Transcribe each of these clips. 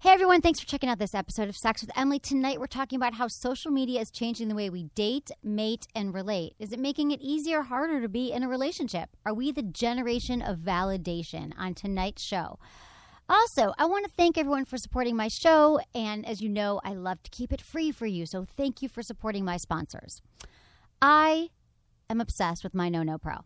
Hey everyone, thanks for checking out this episode of Sex with Emily. Tonight we're talking about how social media is changing the way we date, mate, and relate. Is it making it easier or harder to be in a relationship? Are we the generation of validation on tonight's show? Also, I want to thank everyone for supporting my show. And as you know, I love to keep it free for you. So thank you for supporting my sponsors. I am obsessed with my No No Pro.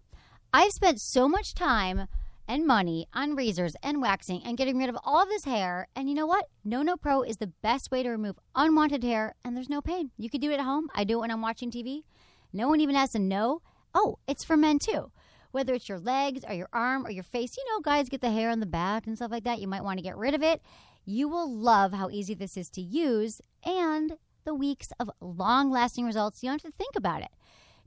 I've spent so much time and money on razors and waxing and getting rid of all of this hair. And you know what? No No Pro is the best way to remove unwanted hair, and there's no pain. You could do it at home. I do it when I'm watching TV. No one even has to know. Oh, it's for men too whether it's your legs or your arm or your face. You know, guys get the hair on the back and stuff like that. You might want to get rid of it. You will love how easy this is to use and the weeks of long lasting results. You don't have to think about it.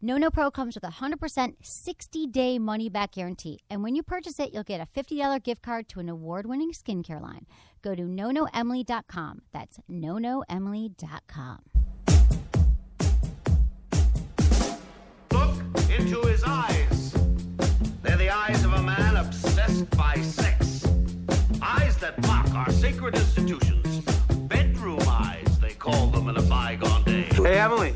No No Pro comes with a 100% 60 day money back guarantee. And when you purchase it, you'll get a $50 gift card to an award winning skincare line. Go to nonoemily.com. That's nonoemily.com. Look into his eyes. They're the eyes of a man obsessed by sex. Eyes that mock our sacred institutions. Bedroom eyes, they call them in a bygone day. Hey, Emily,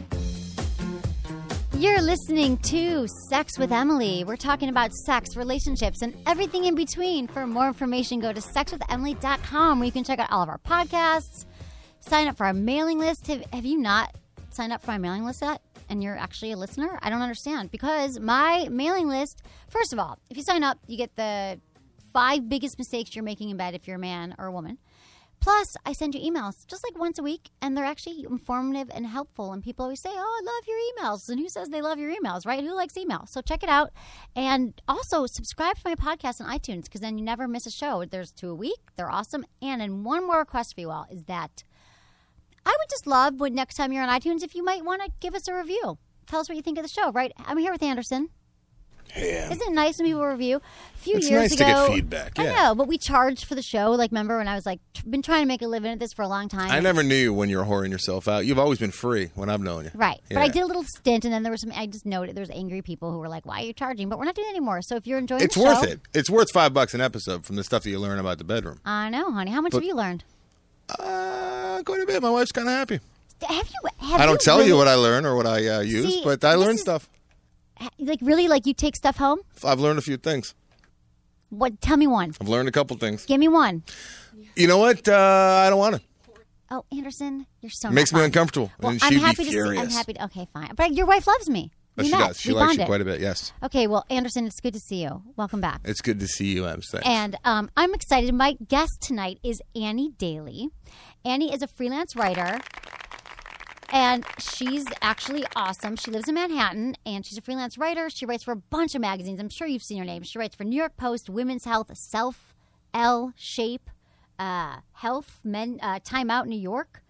You're listening to Sex with Emily. We're talking about sex, relationships, and everything in between. For more information, go to sexwithemily.com where you can check out all of our podcasts, sign up for our mailing list. Have, have you not signed up for my mailing list yet? And you're actually a listener? I don't understand. Because my mailing list, first of all, if you sign up, you get the five biggest mistakes you're making in bed if you're a man or a woman. Plus, I send you emails just like once a week, and they're actually informative and helpful. And people always say, Oh, I love your emails. And who says they love your emails, right? Who likes emails? So check it out. And also, subscribe to my podcast on iTunes because then you never miss a show. There's two a week, they're awesome. And then one more request for you all is that I would just love when next time you're on iTunes if you might want to give us a review. Tell us what you think of the show, right? I'm here with Anderson. Yeah. Isn't it nice when people review? A few It's years nice to ago, get feedback, I know, but we charged for the show. Like, remember when I was like, tr- been trying to make a living at this for a long time. I never knew you when you were whoring yourself out. You've always been free when I've known you. Right, but I did a little stint, and then there was some. I just noted there was angry people who were like, "Why are you charging?" But we're not doing it anymore. So if you're enjoying, the It's worth show- it. It's worth five bucks an episode from the stuff that you learn about the bedroom. I know, honey. How much But- have you learned? Uh, quite a bit. My wife's kind of happy. Have you? Have I don't you tell really, you what I learn or what I uh, use, See, but I learn is- stuff. Like really like you take stuff home. I've learned a few things. What? Tell me one. I've learned a couple things. Give me one. You know what? Uh, I don't want to. Oh, Anderson, you're so. It makes me fun. uncomfortable, Well, and I'm she'd happy be to see. I'm happy. To, okay, fine. But your wife loves me. We she met. does. She We likes you quite a bit. Yes. Okay, well, Anderson, it's good to see you. Welcome back. It's good to see you. Thanks. And um, I'm excited. My guest tonight is Annie Daly. Annie is a freelance writer, and she's actually awesome. She lives in Manhattan, and she's a freelance writer. She writes for a bunch of magazines. I'm sure you've seen her name. She writes for New York Post, Women's Health, Self, Elle, Shape, uh, Health, Men, uh, Time Out New York,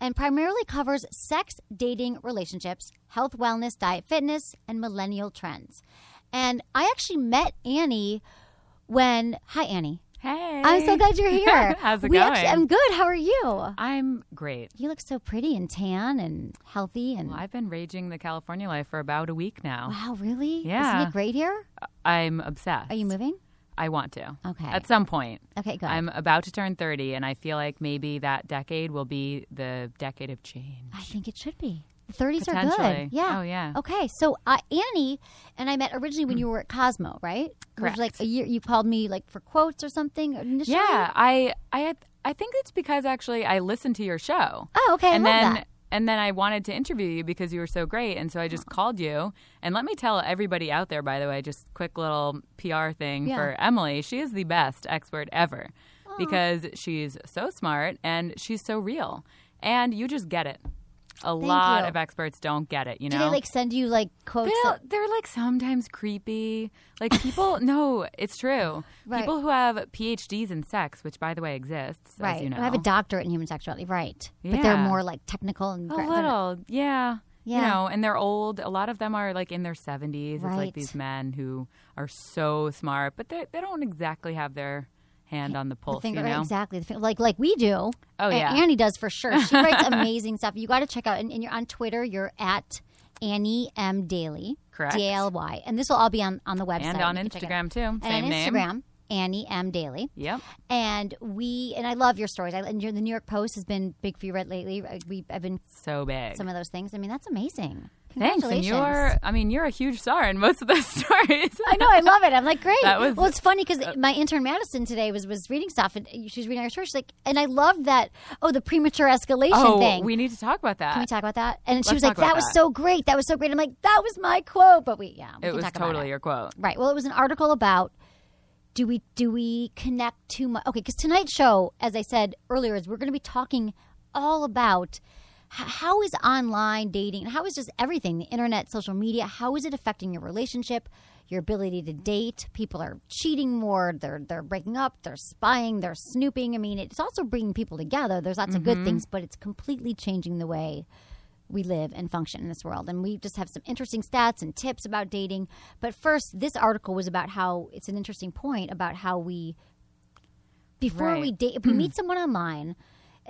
and primarily covers sex, dating, relationships, health, wellness, diet, fitness, and millennial trends. And I actually met Annie when. Hi, Annie. Hey. I'm so glad you're here. How's it we going? Actually, I'm good. How are you? I'm great. You look so pretty and tan and healthy and. Well, I've been raging the California life for about a week now. wow, really? Yeah. Isn't it great here? I'm obsessed. Are you moving? I want to. Okay. At some point. Okay, good. I'm about to turn 30, and I feel like maybe that decade will be the decade of change. I think it should be. The 30s are good. Yeah. Oh, yeah. Okay, so uh, Annie and I met originally when you were at Cosmo, right? Correct. like a year. You called me like for quotes or something initially. Yeah, I, I, had, I think it's because actually I listened to your show. Oh, okay. And then that. and then I wanted to interview you because you were so great, and so I just called you. And let me tell everybody out there, by the way, just quick little PR thing Yeah. for Emily. She is the best expert ever because she's so smart and she's so real, and you just get it. A lot you. of experts don't get it. You know, Do they like send you like quotes? they're, that- they're like sometimes creepy. Like people, no, it's true. Right. People who have PhDs in sex, which by the way exists, right. As you know, I have a doctorate in human sexuality. Right. But they're more like technical and a gra- little, yeah. You Yeah. know, and they're old. A lot of them are like in their 70s. It's like these men who are so smart, but they they don't exactly have their hand on the The pulse, finger, you know? exactly. The fin- like like we do. Oh, yeah. Annie does for sure. She writes amazing stuff. You got to check out. And, and you're on Twitter. You're at Annie M Daly. Correct. D A L Y. And this will all be on on the website. And on You can check it out. Instagram too. Same on name. Instagram. Annie M Daly. Yep. And we and I love your stories. I, and your, the New York Post has been big for you right lately. We I've been So big. some of those things. I mean, that's amazing. Thanks. And you're, I mean, you're a huge star in most of those stories. I know, I love it. I'm like, great. That was- well, it's funny because uh, my intern Madison today was was reading stuff, and she's reading our story. She's like, and I love that. Oh, the premature escalation oh, thing. we need to talk about that. Can we talk about that? And she Let's was like, "That was that. so great. That was so great." I'm like, "That was my quote." But we, yeah, we it can was talk about totally it. your quote. right. Well, it was an article about do we do we connect too much? Okay, because tonight's show, as I said earlier, is we're going to be talking all about how is online dating, how is just everything, the internet, social media, how is it affecting your relationship, your ability to date? People are cheating more. They're they're breaking up. They're spying. They're snooping. I mean, it's also bringing people together. There's lots of good mm-hmm. things, but it's completely changing the way we live and function in this world. And we just have some interesting stats and tips about dating. But first, this article was about how it's an interesting point about how we, before Right. we date, if we mm. meet someone online,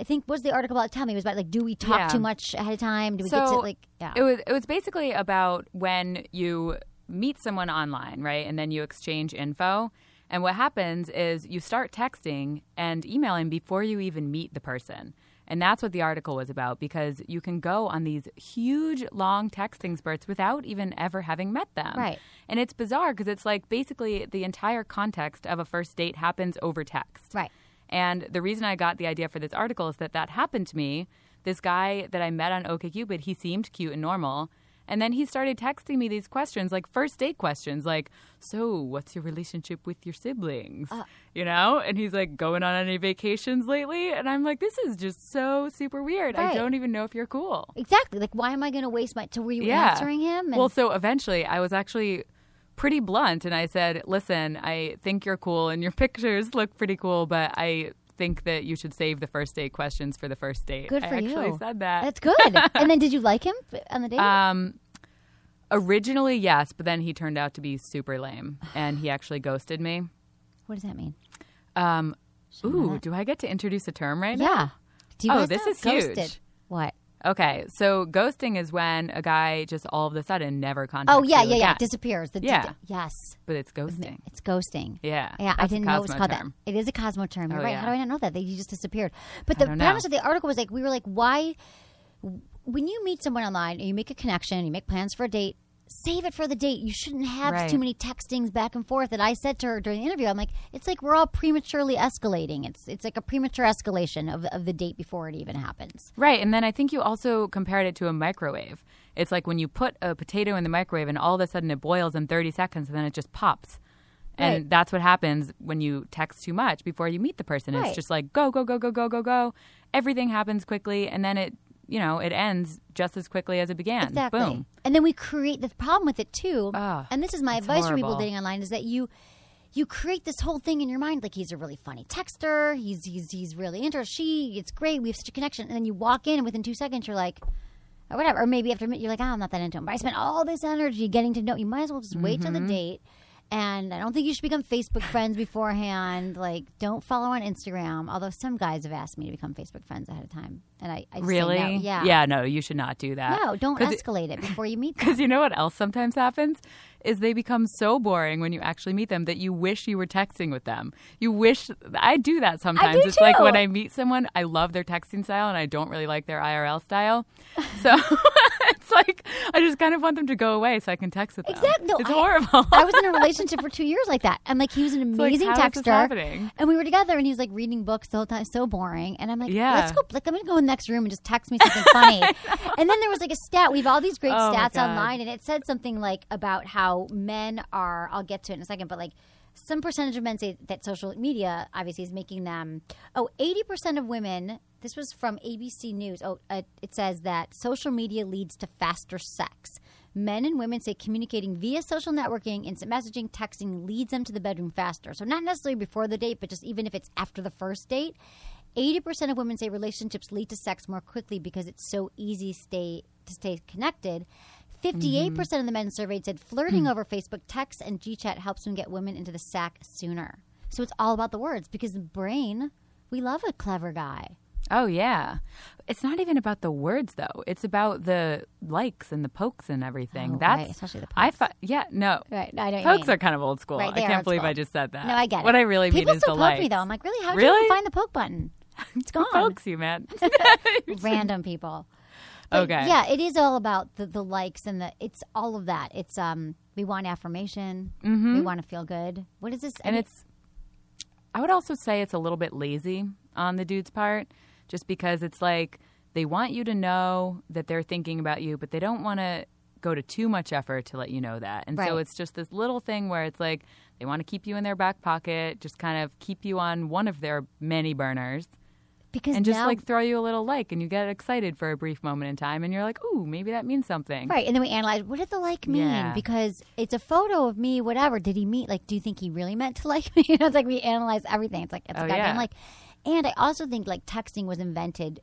I think was the article about. Tell me, it was about like, do we talk Yeah. too much ahead of time? Do we get to like, yeah, It was it was basically about when you meet someone online, right? And then you exchange info. And what happens is you start texting and emailing before you even meet the person. And that's what the article was about because you can go on these huge long texting spurts without even ever having met them. Right. And it's bizarre because it's like basically the entire context of a first date happens over text. right. And the reason I got the idea for this article is that that happened to me. This guy that I met on OkCupid, he seemed cute and normal. And then he started texting me these questions, like first date questions, like, So, what's your relationship with your siblings? Uh. you know? And he's like, Going on any vacations lately? And I'm like, This is just so super weird. Right. I don't even know if you're cool. Exactly. Like, why am I going to waste my? So were you Yeah. answering him? And, Well, so eventually I was actually pretty blunt and I said, listen, I think you're cool and your pictures look pretty cool, but I think that you should save the first date questions for the first date. good for I you. actually said that. That's good. and then, did you like him on the date? Um, originally, yes, but then he turned out to be super lame and he actually ghosted me. what does that mean? Um, ooh, do I get to introduce a term right now? Yeah. Oh, this know? is huge. Ghosted. What? Okay, so ghosting is when a guy just all of a sudden never contacts Oh yeah, you yeah, yeah. again. Disappears. The, Yeah. yes. but it's ghosting. It's ghosting. Yeah, Yeah, I didn't know it was called term. that. It is a Cosmo term. You're Oh, right. yeah. How do I not know that? They just disappeared. But the premise of the article was like, we were like, why? When you meet someone online and you make a connection, you make plans for a date, save it for the date. You shouldn't have Right. too many textings back and forth. And I said to her during the interview, I'm like, it's like we're all prematurely escalating. It's it's like a premature escalation of, of the date before it even happens. Right, and then I think you also compared it to a microwave. It's like when you put a potato in the microwave and all of a sudden it boils in 30 seconds and then it just pops. And Right. that's what happens when you text too much before you meet the person. Right. It's just like go go go go go go go. Everything happens quickly and then it, you know, it ends just as quickly as it began. Exactly. Boom. And then we create the problem with it too. Ah, and this is my advice for people dating online is that you you create this whole thing in your mind like he's a really funny texter, he's he's he's really into her, she, it's great, we have such a connection, and then you walk in and within two seconds you're like or whatever. Or maybe after a minute you're like, oh, I'm not that into him. But I spent all this energy getting to know you might as well just wait till the Mm-hmm. date. And I don't think you should become Facebook friends beforehand. Like, don't follow on Instagram. Although some guys have asked me to become Facebook friends ahead of time, and I, I Really? no. yeah, Yeah, no, you should not do that. no, don't escalate it before you meet. Because you know what else sometimes happens is they become so boring when you actually meet them that you wish you were texting with them. You wish I do that sometimes. do it's like when I meet someone, I love their texting style and I don't really like their IRL style. So it's like I just kind of want them to go away so I can text with them. Exactly. No, it's I- horrible. I was in a relationship for two years like that. And like he was an amazing this texter. And we were together and he was like reading books the whole time, so boring. And I'm like, Yeah. let's go like I'm gonna go in the next room and just text me something funny. and then there was like a stat. We have all these great Oh, stats online and it said something like about how men are I'll get to it in a second, but like some percentage of men say that social media obviously is making them oh 80% of women this was from abc news oh uh, it says that social media leads to faster sex men and women say communicating via social networking instant messaging texting leads them to the bedroom faster so not necessarily before the date but just even if it's after the first date 80% of women say relationships lead to sex more quickly because it's so easy stay to stay connected. 58% Mm-hmm. of the men surveyed said flirting over Facebook text and GChat helps them get women into the sack sooner. So it's all about the words because the brain, we love a clever guy. Oh yeah, it's not even about the words though. It's about the likes and the pokes and everything. Oh, That's right, especially the I pokes. thought, yeah, no. Right, I know what you Pokes mean. are kind of old school. Right, I can't believe school. I just said that. No, I get it. What I really People mean is still the poke likes. me though. I'm like, really? How did you Really? find the poke button? It's gone. pokes you, man? Random people. But Okay. Yeah, it is all about the, the likes and the. It's all of that. It's um. We want affirmation. We want to feel good. What is this? I and mean, it's i would also say it's a little bit lazy on the dude's part just because it's like they want you to know that they're thinking about you but they don't want to go to too much effort to let you know that. And so it's just this little thing where it's like they want to keep you in their back pocket just kind of keep you on one of their many burners because and just now, like throw you a little like and you get excited for a brief moment in time and you're like ooh maybe that means something Right, and then we analyze what did the like mean Yeah. because it's a photo of me. Whatever did he mean? Like, do you think he really meant to like me? you know, it's like we analyze everything. It's like it's a Oh, goddamn yeah. like. And I also think like texting was invented.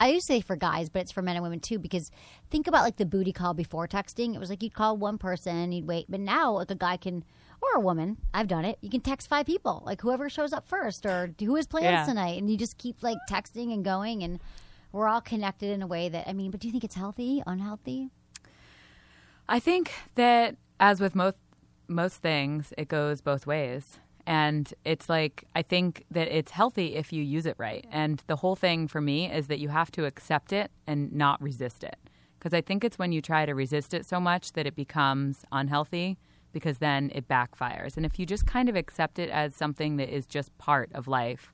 I used to say for guys, but it's for men and women too. Because think about like the booty call before texting. It was like you'd call one person, you'd wait, but now like a guy can or a woman. I've done it. You can text five people, like whoever shows up first, or who has plans Yeah. tonight, and you just keep like texting and going, and we're all connected in a way that I mean. But do you think it's healthy, unhealthy? I think that as with most most things, it goes both ways. And it's like I think that it's healthy if you use it right. And the whole thing for me is that you have to accept it and not resist it. Because I think it's when you try to resist it so much that it becomes unhealthy because then it backfires. And if you just kind of accept it as something that is just part of life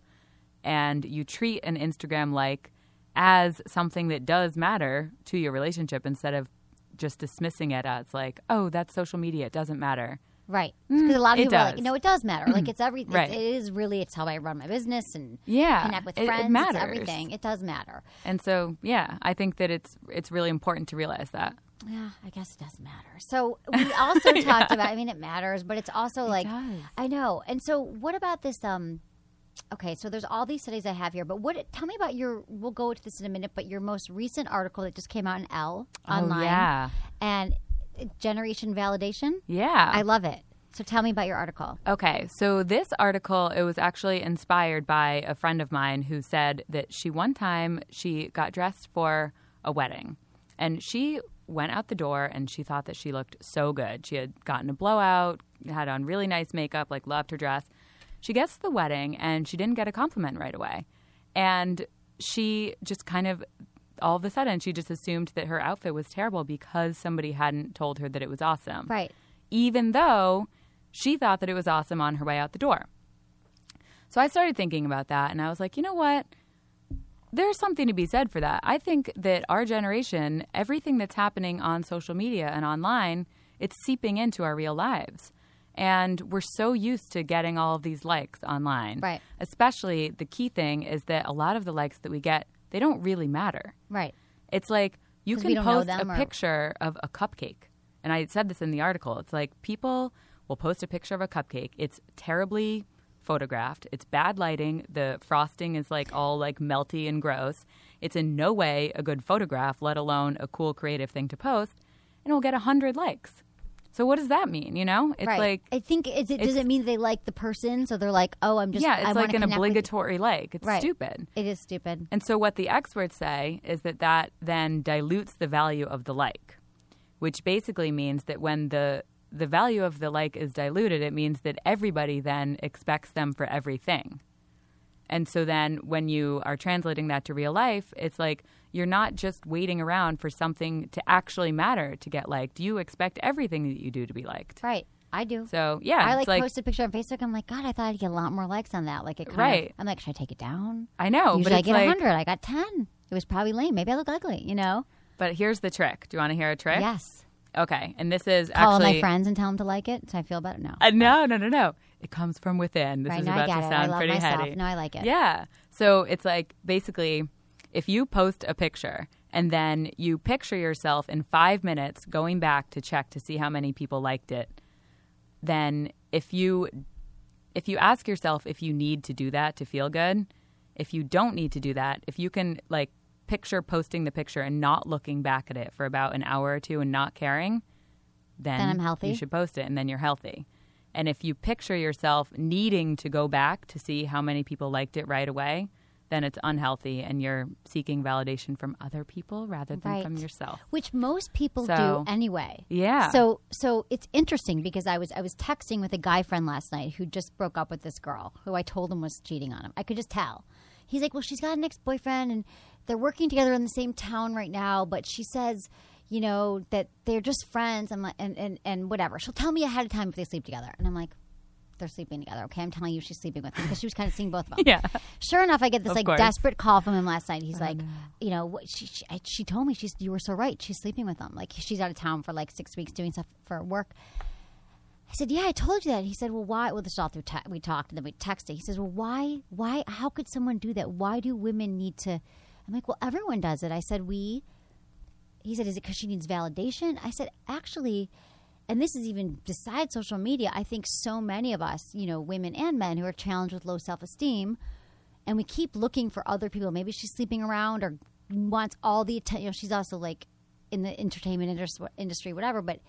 and you treat an Instagram like as something that does matter to your relationship instead of just dismissing it as like, oh, that's social media. It doesn't matter. Right. Because a lot of Mm, it people are like, no, it does matter. Like it's everything. Right. It is really, it's how I run my business and Yeah, connect with it- it friends. It's matters. everything. It does matter. And so, yeah, I think that it's it's really important to realize that. Yeah, I guess it does matter. So we also talked about. I mean, it matters, but it's also like does. I know. And so, what about this? Um, okay, so there's all these studies I have here, but what? Tell me about your. We'll go to this in a minute, but your most recent article that just came out in Elle online, Oh, yeah. and generation validation. Yeah. I love it. So tell me about your article. Okay, so this article it was actually inspired by a friend of mine who said that she one time she got dressed for a wedding and she went out the door and she thought that she looked so good. She had gotten a blowout, had on really nice makeup, like loved her dress. She gets to the wedding and she didn't get a compliment right away. And she just kind of all of a sudden she just assumed that her outfit was terrible because somebody hadn't told her that it was awesome Right. even though she thought that it was awesome on her way out the door. So I started thinking about that and I was like, you know what? There's something to be said for that. I think that our generation, everything that's happening on social media and online, it's seeping into our real lives. And we're so used to getting all of these likes online. Right. Especially the key thing is that a lot of the likes that we get, they don't really matter. Right. It's like you can post a or- picture of a cupcake. And I said this in the article. It's like people will post a picture of a cupcake. It's terribly photographed. It's bad lighting. The frosting is like all like melty and gross. It's in no way a good photograph, let alone a cool creative thing to post. And it'll get a hundred likes. So what does that mean? You know, it's right. like I think is it does it mean they like the person so they're like oh I'm just yeah, it's wanna like an connect with you. obligatory like. It's Right. stupid. It is stupid. And so, what the experts say is that that then dilutes the value of the like, which basically means that when the the value of the like is diluted, it means that everybody then expects them for everything. And so then when you are translating that to real life, it's like you're not just waiting around for something to actually matter to get liked. You expect everything that you do to be liked. Right. I do. So, yeah, I like, like posted a picture on Facebook. I'm like, God, I thought I'd get a lot more likes on that. Like it kind Right. Of, I'm like, should I take it down? I know, but Usually I get like- hundred. I got ten. It was probably lame. Maybe I look ugly. You know? But here's the trick. Do you want to hear a trick? Yes. Okay. And this is Call actually my friends and tell them to like it, so I feel better. No. Uh, no, no, no, no. It comes from within. This Right, is about to it. I sound love pretty myself. heady. No, I like it. Yeah. So it's like basically if you post a picture and then you picture yourself in five minutes going back to check to see how many people liked it, then if you if you ask yourself if you need to do that to feel good, If you don't need to do that, if you can like picture posting the picture and not looking back at it for about an hour or two and not caring, then, Then I'm healthy? You should post it and then you're healthy. And if you picture yourself needing to go back to see how many people liked it right away, then it's unhealthy and you're seeking validation from other people rather than from yourself. which most people So- do anyway. Yeah. So so it's interesting because I was I was texting with a guy friend last night who just broke up with this girl who I told him was cheating on him. I could just tell. He's like, "Well, she's got an ex-boyfriend and they're working together in the same town right now, but she says, you know, that they're just friends and like and and, and whatever. She'll tell me ahead of time if they sleep together." And I'm like, they're sleeping together. Okay, I'm telling you, she's sleeping with him because she was kind of seeing both of them. Yeah. Sure enough, I get this Of like course. desperate call from him last night. He's oh, like, you know, what, she, she I- she told me she's you were so right. She's sleeping with them. Like she's out of town for like six weeks doing stuff for work. I said, yeah, I told you that. He said, well, why? Well, this is all through te- we talked and then we texted. He says, well, why? Why? How could someone do that? Why do women need to? I'm like, well, everyone does it. I said, we. He said, is it because she needs validation? I said, actually, and this is even besides social media, I think so many of us, you know, women and men who are challenged with low self esteem, and we keep looking for other people. Maybe she's sleeping around or wants all the attention. You know, she's also like in the entertainment indus- industry, whatever. But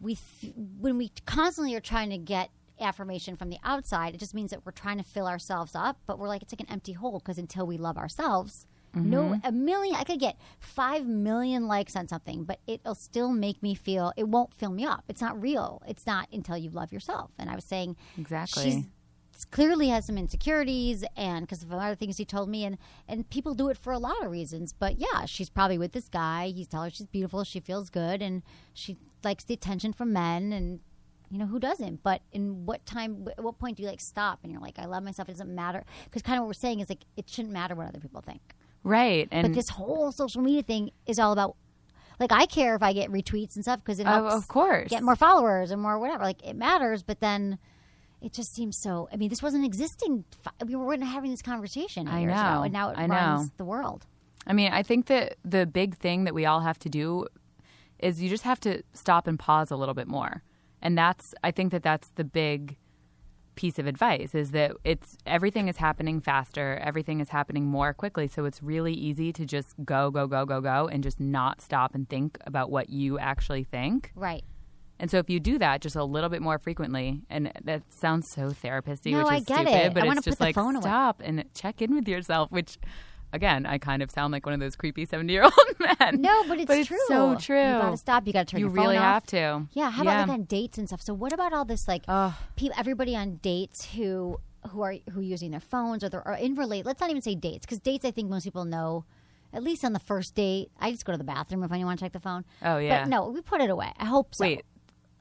we, th- when we constantly are trying to get affirmation from the outside, it just means that we're trying to fill ourselves up. But we're like it's like an empty hole because until we love ourselves, no, mm-hmm. a million. I could get five million likes on something, but it'll still make me feel. It won't fill me up. It's not real. It's not until you love yourself. And I was saying, Exactly. she's clearly has some insecurities and because of other things he told me and and people do it for a lot of reasons but yeah she's probably with this guy he's telling her she's beautiful she feels good and she likes the attention from men and you know who doesn't but in what time at what point do you like stop and you're like i love myself it doesn't matter because kind of what we're saying is like it shouldn't matter what other people think right. And but this whole social media thing is all about like i care if i get retweets and stuff because it Oh, helps of course. get more followers and more whatever like it matters but then it just seems so i mean this wasn't existing we weren't having this conversation I years ago, and now it I know. runs the world I mean, I think that the big thing that we all have to do is you just have to stop and pause a little bit more. And that's I think that that's the big piece of advice is that it's everything is happening faster, everything is happening more quickly, so it's really easy to just go go go go go and just not stop and think about what you actually think. right And so if you do that just a little bit more frequently, and that sounds so therapist-y, No, which I is get stupid, it. but I it's just put like stop and check in with yourself, which again, I kind of sound like one of those creepy 70-year-old men. no but it's true so true. you gotta stop you gotta turn You your phone really off. have to. yeah how about like on dates and stuff so what about all this like Ugh. people everybody on dates who who are who are using their phones or they're or in relate let's not even say dates because dates i think most people know at least on the first date i just go to the bathroom if i want to check the phone Oh, yeah. but no we put it away i hope so Wait.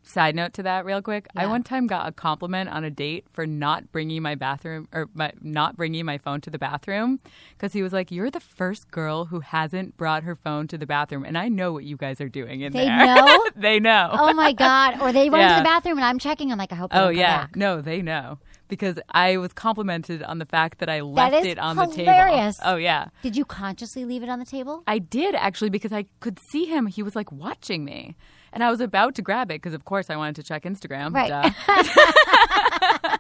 Side note to that, real quick. I one time got a compliment on a date for not bringing my bathroom or my, not bringing my phone to the bathroom because he was like, "You're the first girl who hasn't brought her phone to the bathroom, and I know what you guys are doing in They there. know? they know. oh my god or they run to the bathroom and i'm checking i'm like i hope they Oh yeah, back. no, they know because I was complimented on the fact that I left it on the table. Oh yeah, did you consciously leave it on the table I did actually because I could see him. He was like watching me, and I was about to grab it because of course I wanted to check Instagram. Right.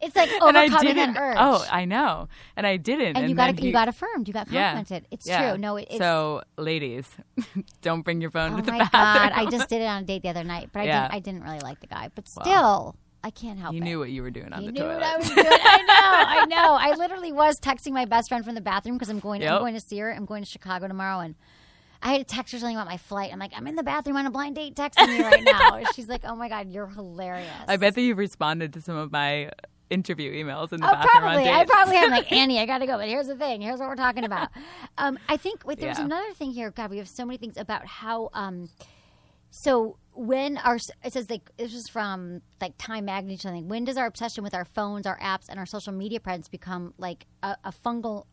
it's like and I overcoming didn't. urge Oh, I know, and I didn't. and you then got he- you got affirmed you got yeah, complimented it's yeah. true no it, it's so, ladies, don't bring your phone oh to the my god i just did it on a date the other night but i Yeah. didn't i didn't really like the guy but still i can't help You it knew what you were doing on He the knew toilet. what I was doing. I know. I know. I literally was texting my best friend from the bathroom because I'm going. I'm going to see her. I'm going to Chicago tomorrow, and I had to text her something about my flight. I'm like, I'm in the bathroom on a blind date, texting you right now. She's like, Oh my god, you're hilarious. I bet that you've responded to some of my interview emails in the Oh, bathroom probably. I probably am like Annie. I got to go. But here's the thing. Here's what we're talking about. Um, I think wait, there's Yeah. another thing here. God, we have so many things about how. Um, so when our it says like this is from like Time Magazine or something. When does our obsession with our phones, our apps, and our social media presence become like a, a fungal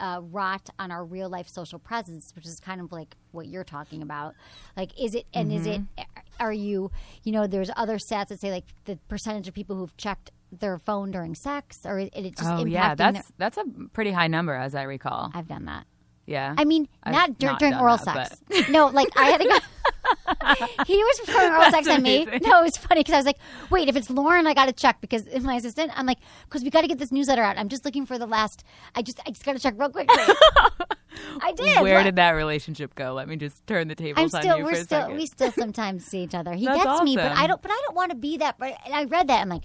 uh, rot on our real life social presence, which is kind of like what you're talking about. Like, is it and is it? Mm-hmm. Are you? You know, there's other stats that say like the percentage of people who've checked their phone during sex, or it, it's just Oh yeah, their- that's that's a pretty high number, as I recall. I've done that. yeah, I mean, I've not, dur- not during oral that, sex. no, like I had to go. he was performing oral sex on me. No, it was funny because I was like, wait, if it's Lauren, I got to check because if my assistant, I'm like, because we got to get this newsletter out. I'm just looking for the last. I just, I just got to check real quickly. I did. Where What? did that relationship go? Let me just turn the tables I'm on still, you we're for a still, second. we still sometimes see each other. He That's gets me, but I don't, but I don't want to be that. But and I read that, I'm like,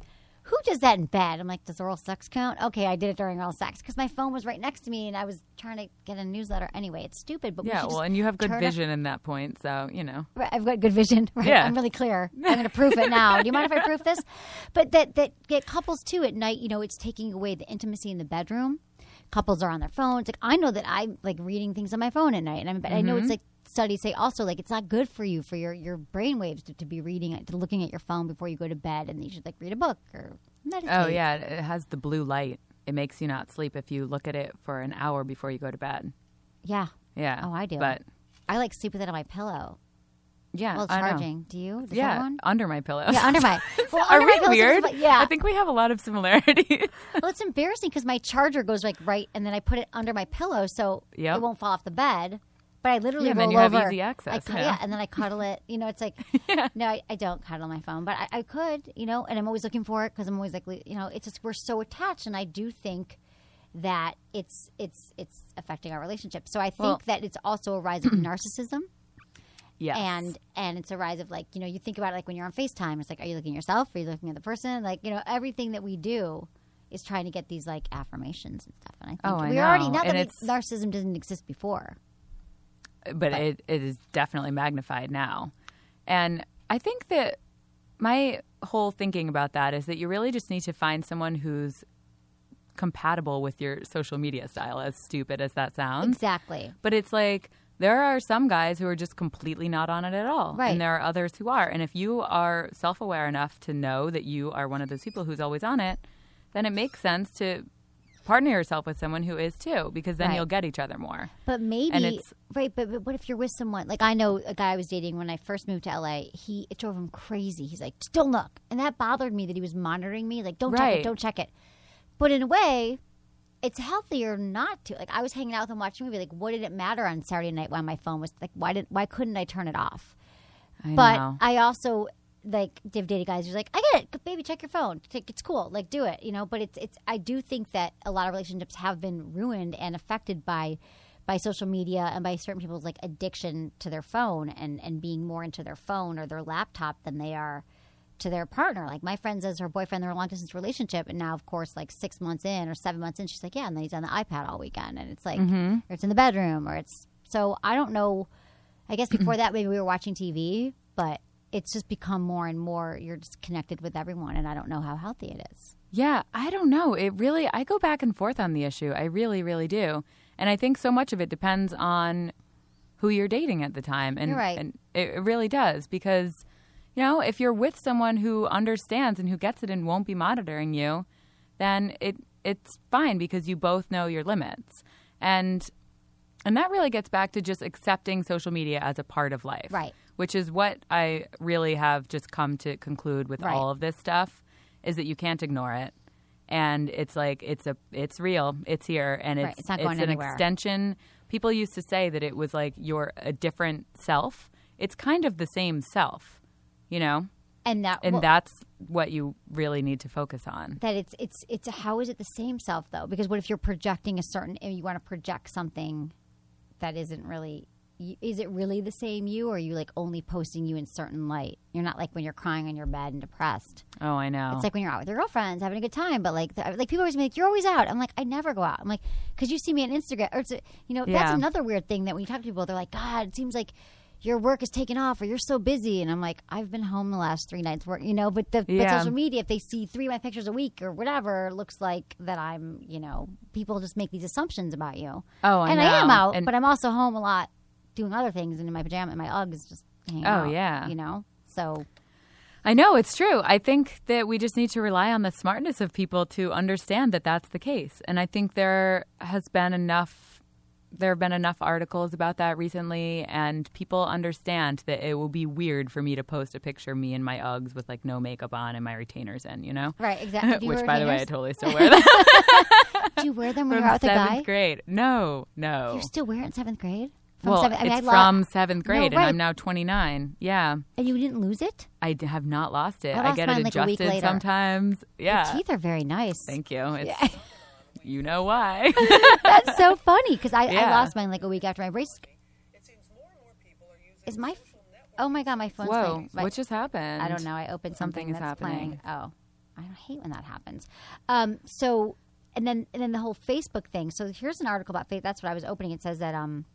who does that in bed? I'm like, does oral sex count? Okay, I did it during oral sex because my phone was right next to me and I was trying to get a newsletter. Anyway, it's stupid, but we yeah, should well, and you have good turn up- vision in that point, so you know. Right, I've got good vision. Right? Yeah. I'm really clear. I'm going to proof it now. Do you mind if I proof this? But that that get couples too at night. You know, it's taking away the intimacy in the bedroom. Couples are on their phones. Like I know that I'm like reading things on my phone at night, and I'm, but I know Mm-hmm. it's like studies say also like it's not good for you for your your brain waves to, to be reading to looking at your phone before you go to bed, and you should like read a book or meditate. Oh yeah, it has the blue light. It makes you not sleep if you look at it for an hour before you go to bed. yeah. Yeah. Oh, I do. But I like sleep with it on my pillow yeah, know. charging. Do you? Does Yeah, under my pillow. Yeah, under my. Well, Are under we weird? sometimes- Yeah. I think we have a lot of similarities. Well, it's embarrassing because my charger goes like right, and then I put it under my pillow so Yep. it won't fall off the bed. But I literally Yeah, roll then you have over. easy access, I yeah. yeah, and then I cuddle it. You know, it's like no, I, I don't cuddle my phone, but I, I could. You know, and I'm always looking for it because I'm always like, you know, it's just we're so attached, and I do think that it's it's it's affecting our relationship. So I think Well- that it's also a rise of narcissism yes. and and it's a rise of like you know you think about it like when you're on FaceTime it's like are you looking at yourself are you looking at the person like you know everything that we do is trying to get these like affirmations and stuff and I think Oh, I we already know. not that we, narcissism didn't exist before but it, it is definitely magnified now. And I think that my whole thinking about that is that you really just need to find someone who's compatible with your social media style, as stupid as that sounds. exactly But it's like there are some guys who are just completely not on it at all. Right. And there are others who are. And if you are self aware enough to know that you are one of those people who's always on it, then it makes sense to partner yourself with someone who is too, because then Right. you'll get each other more. but maybe And it's- right but, but what if you're with someone like I know a guy I was dating when I first moved to LA he it drove him crazy he's like just don't look and that bothered me that he was monitoring me like don't check it don't check it but in a way it's healthier not to. Like I was hanging out with him watching a movie. Like, what did it matter on Saturday night why my phone was like? Why didn't why couldn't I turn it off? I but know. I also like div dated guys who's like, I get it, baby, check your phone. It's cool, like do it, you know. But it's it's. I do think that a lot of relationships have been ruined and affected by by social media and by certain people's like addiction to their phone and and being more into their phone or their laptop than they are to their partner. Like my friend says her boyfriend, they're in a long distance relationship, and now of course, like six months in or seven months in, she's like, yeah, and then he's on the iPad all weekend, and it's like, Mm-hmm. or it's in the bedroom, or it's so I don't know. I guess before that, maybe we were watching TV, but it's just become more and more. You're just connected with everyone, and I don't know how healthy it is. Yeah, I don't know. It really, I go back and forth on the issue. I really, really do. And I think so much of it depends on who you're dating at the time. And, right. and it, it really does because, you know, if you're with someone who understands and who gets it and won't be monitoring you, then it it's fine because you both know your limits. And and that really gets back to just accepting social media as a part of life. Right. Which is what I really have just come to conclude with Right. all of this stuff is that you can't ignore it. And it's like it's a it's real. It's here and it's Right. It's not going an anywhere. extension. People used to say that it was like you're a different self. It's kind of the same self, you know? And that And well, that's what you really need to focus on. that it's it's it's how is it the same self though? Because what if you're projecting a certain and you want to project something that isn't really is it really the same you or are you like only posting you in certain light? You're not like when you're crying on your bed and depressed. Oh, I know. It's like when you're out with your girlfriends having a good time, but like, the, like people always be like, "You're always out." I'm like, I never go out. I'm like, because you see me on Instagram, or it's, you know, that's another weird thing that when you talk to people, they're like, "God, it seems like your work is taken off, or you're so busy." And I'm like, I've been home the last three nights, work, you know. But the but social media, if they see three of my pictures a week or whatever, it looks like that I'm, you know, people just make these assumptions about you. Oh, I and I am out, And- but I'm also home a lot doing other things, and in my pajama, and my Uggs, just hanging Oh, out. yeah. you know. So I know it's true. I think that we just need to rely on the smartness of people to understand that that's the case. And I think there has been enough there have been enough articles about that recently and people understand that it will be weird for me to post a picture of me in my Uggs with like no makeup on and my retainers in, you know? right, exactly. Which by the way, I totally still wear them. Do you wear them when From you're out with a guy? seventh grade. No, no. You still wear it in seventh grade? From well, seventh- I mean, it's lo- from seventh No, grade, and. I'm now 29. Yeah, And you didn't lose it? I d- have not lost it. I I, get mine it like adjusted later. sometimes. Yeah, Your teeth are very nice. thank you. It's, You know why? That's so funny because I, I lost mine like a week after my brace. It seems more and more people are using. Is my? f- Oh my god, my phone's Whoa, playing. My- what just happened? I don't know. I opened something, Something that's happening. playing. Oh, I hate when that happens. Um, so and then and then the whole Facebook thing. So here's an article about faith. That's what I was opening. It says that um.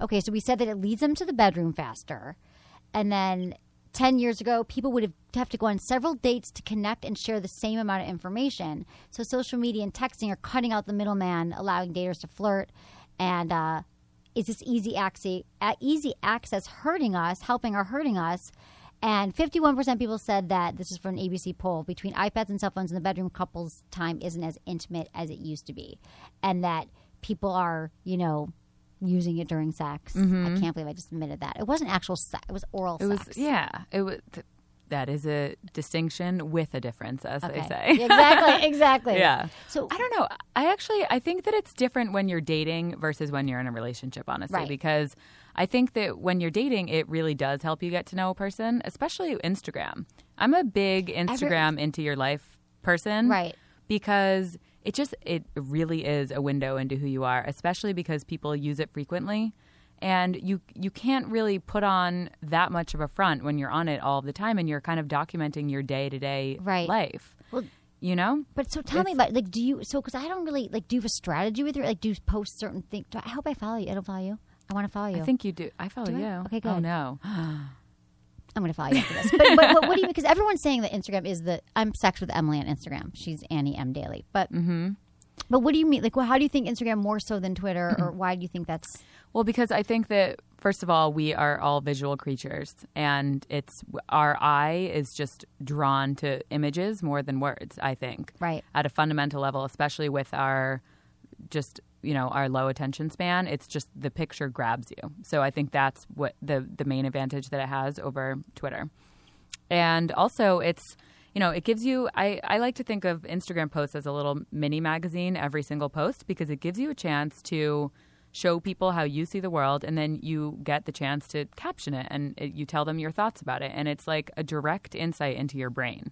Okay, so we said that it leads them to the bedroom faster, and then. 10 years ago, people would have, have to go on several dates to connect and share the same amount of information. So, social media and texting are cutting out the middleman, allowing daters to flirt. And uh, is this easy access, easy access hurting us, helping or hurting us? And 51% people said that this is from an ABC poll between iPads and cell phones in the bedroom, couples' time isn't as intimate as it used to be. And that people are, you know, using it during sex. I can't believe I just admitted that. It wasn't actual sex, it was oral Mm-hmm. It was sex. yeah. It was. th- That is a distinction with a difference, as Okay. they say. exactly, exactly. Yeah. So I don't know. I actually I think that it's different when you're dating versus when you're in a relationship, honestly, Right. because I think that when you're dating, it really does help you get to know a person, especially Instagram. I'm a big Instagram into your life person, Right. Because it just it really is a window into who you are, especially because people use it frequently. And you you can't really put on that much of a front when you're on it all the time, and you're kind of documenting your day to day Right. life. Well, you know, But so tell me about like do you so because I don't really like do you have a strategy with your like do you post certain things? I hope I follow you. I don't follow you. I want to follow you. I think you do. I follow Do I? you. Okay, Oh no. I'm going to follow you after this. But, but, but what do you mean? because everyone's saying that Instagram is the I'm sex with Emily on Instagram. She's Annie M Daly. But Mm-hmm. but what do you mean? Like, well, how do you think Instagram more so than Twitter, or why do you think that's Well, because I think that first of all, we are all visual creatures, and it's our eye is just drawn to images more than words. I think, Right. at a fundamental level, especially with our just you know our low attention span, it's just the picture grabs you. So I think that's what the the main advantage that it has over Twitter, and also it's you know it gives you I, I like to think of instagram posts as a little mini magazine every single post because it gives you a chance to show people how you see the world and then you get the chance to caption it and it, you tell them your thoughts about it. And it's like a direct insight into your brain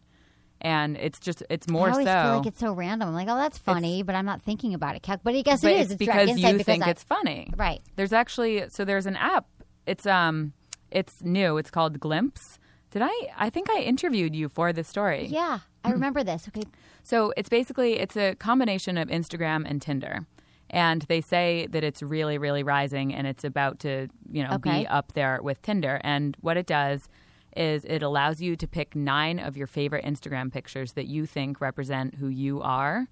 and it's just it's more I always so feel like it's so random. I'm like, oh, that's funny, but I'm not thinking about it. But I guess it is. it's because you because think I- it's funny right. there's actually so there's an app it's um it's new it's called glimpse did i i think i interviewed you for this story Yeah, I remember this. Okay, So it's basically it's a combination of Instagram and Tinder. And they say that it's really, really rising and it's about to, you know, Okay. be up there with Tinder. And what it does is it allows you to pick nine of your favorite Instagram pictures that you think represent who you are.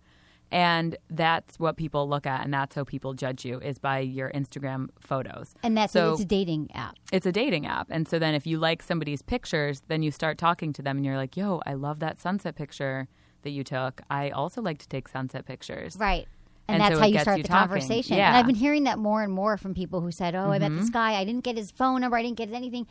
And that's what people look at and that's how people judge you is by your Instagram photos. and that's so it's a dating app. it's a dating app. And so then if you like somebody's pictures, then you start talking to them and you're like, yo, I love that sunset picture that you took. I also like to take sunset pictures. Right. And, And that's so how you start you the talking. conversation. Yeah. Mm-hmm. I've been hearing that more and more from people who said, "Oh, I met this guy. I didn't get his phone number. I didn't get anything,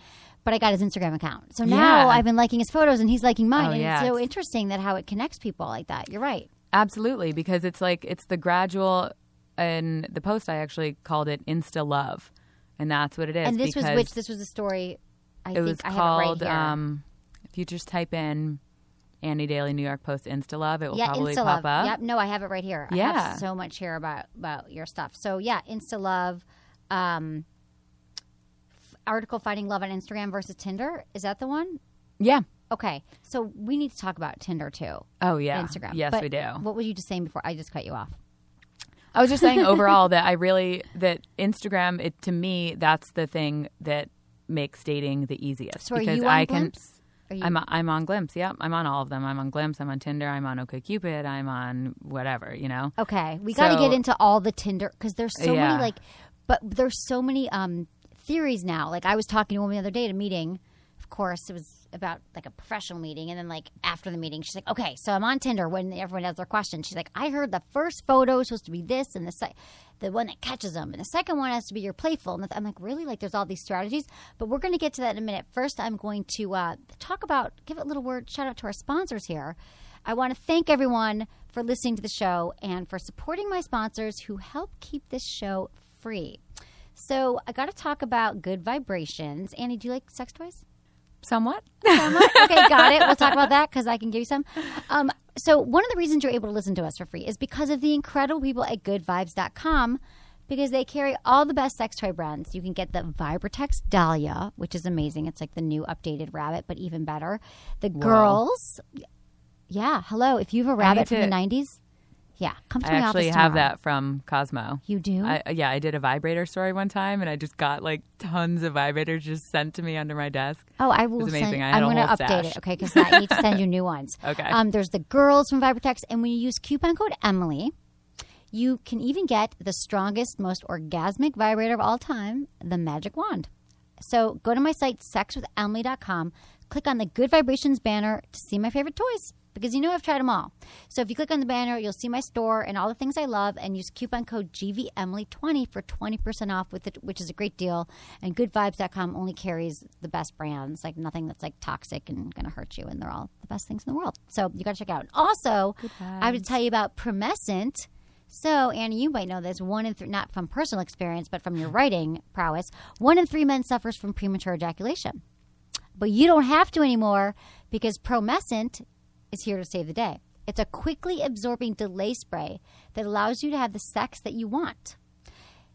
but I got his Instagram account. So now Yeah. I've been liking his photos, and he's liking mine. Oh, and yeah, it's so interesting that how it connects people like that. You're right. Absolutely, because it's like it's the gradual. And the post, I actually called it Insta Love, and that's what it is. and this was which this was a story. I it think was I called. right um, if you just type in Annie Daly New York Post Insta Love, it will yeah, probably Insta Love. pop up. Yep. No, I have it right here. I Yeah. have so much here about about your stuff. So yeah, Insta Love. Um, f- article finding love on Instagram versus Tinder. Is that the one? Yeah. Okay, so we need to talk about Tinder too. Oh yeah. Instagram. Yes, But we do. What were you just saying before? I just cut you off. I was just saying overall that I really that Instagram it to me that's the thing that makes dating the easiest So because I can? You, I'm I'm on Glimpse. Yep, I'm on all of them. I'm on Glimpse. I'm on Tinder. I'm on OkCupid. I'm on whatever. You know. okay, we got to So- get into all the Tinder because there's so Yeah. many like, but there's so many um theories now. Like I was talking to a woman the other day at a meeting. Of course, it was about like a professional meeting, and then like after the meeting, she's like, "Okay, so I'm on Tinder." When everyone has their question, she's like, "I heard the first photo is supposed to be this, and the se- the one that catches them, and the second one has to be your playful." And I'm like, "Really? Like, there's all these strategies?" But we're going to get to that in a minute. First, I'm going to uh, talk about, give a little word shout out to our sponsors here. I want to thank everyone for listening to the show and for supporting my sponsors who help keep this show free. So I got to talk about good vibrations. Annie, do you like sex toys? Somewhat. Somewhat? okay, got it. We'll talk about that because I can give you some. Um, so one of the reasons you're able to listen to us for free is because of the incredible people at GoodVibes.com because they carry all the best sex toy brands. You can get the Vibratex Dahlia, which is amazing. It's like the new updated rabbit, but even better. The girls, yeah. Hello, if you have a rabbit from to- the '90s, yeah, come to I my actually office have tomorrow. that from Cosmo. You do? I, yeah, I did a vibrator story one time, and I just got like tons of vibrators just sent to me under my desk. Oh, I will was send. amazing. I had I'm going to update stash. it, okay? Because I need to send you new ones. Okay. Um, there's the girls from Vibratex, and when you use coupon code Emily, you can even get the strongest, most orgasmic vibrator of all time, the Magic Wand. So go to my site, sexwithemily.com, click on the Good Vibrations banner to see my favorite toys. Because you know I've tried them all. So if you click on the banner, you'll see my store and all the things I love, and use coupon code GVEmily20 for 20% off, with it, which is a great deal. And GoodVibes.com only carries the best brands, like nothing that's like toxic and going to hurt you, and they're all the best things in the world. So you got to check out. Also, I have to tell you about Promescent. So, Annie, you might know this. One in three, not from personal experience, but from your writing prowess, one in three men suffers from premature ejaculation. But you don't have to anymore because Promescent is here to save the day. It's a quickly absorbing delay spray that allows you to have the sex that you want.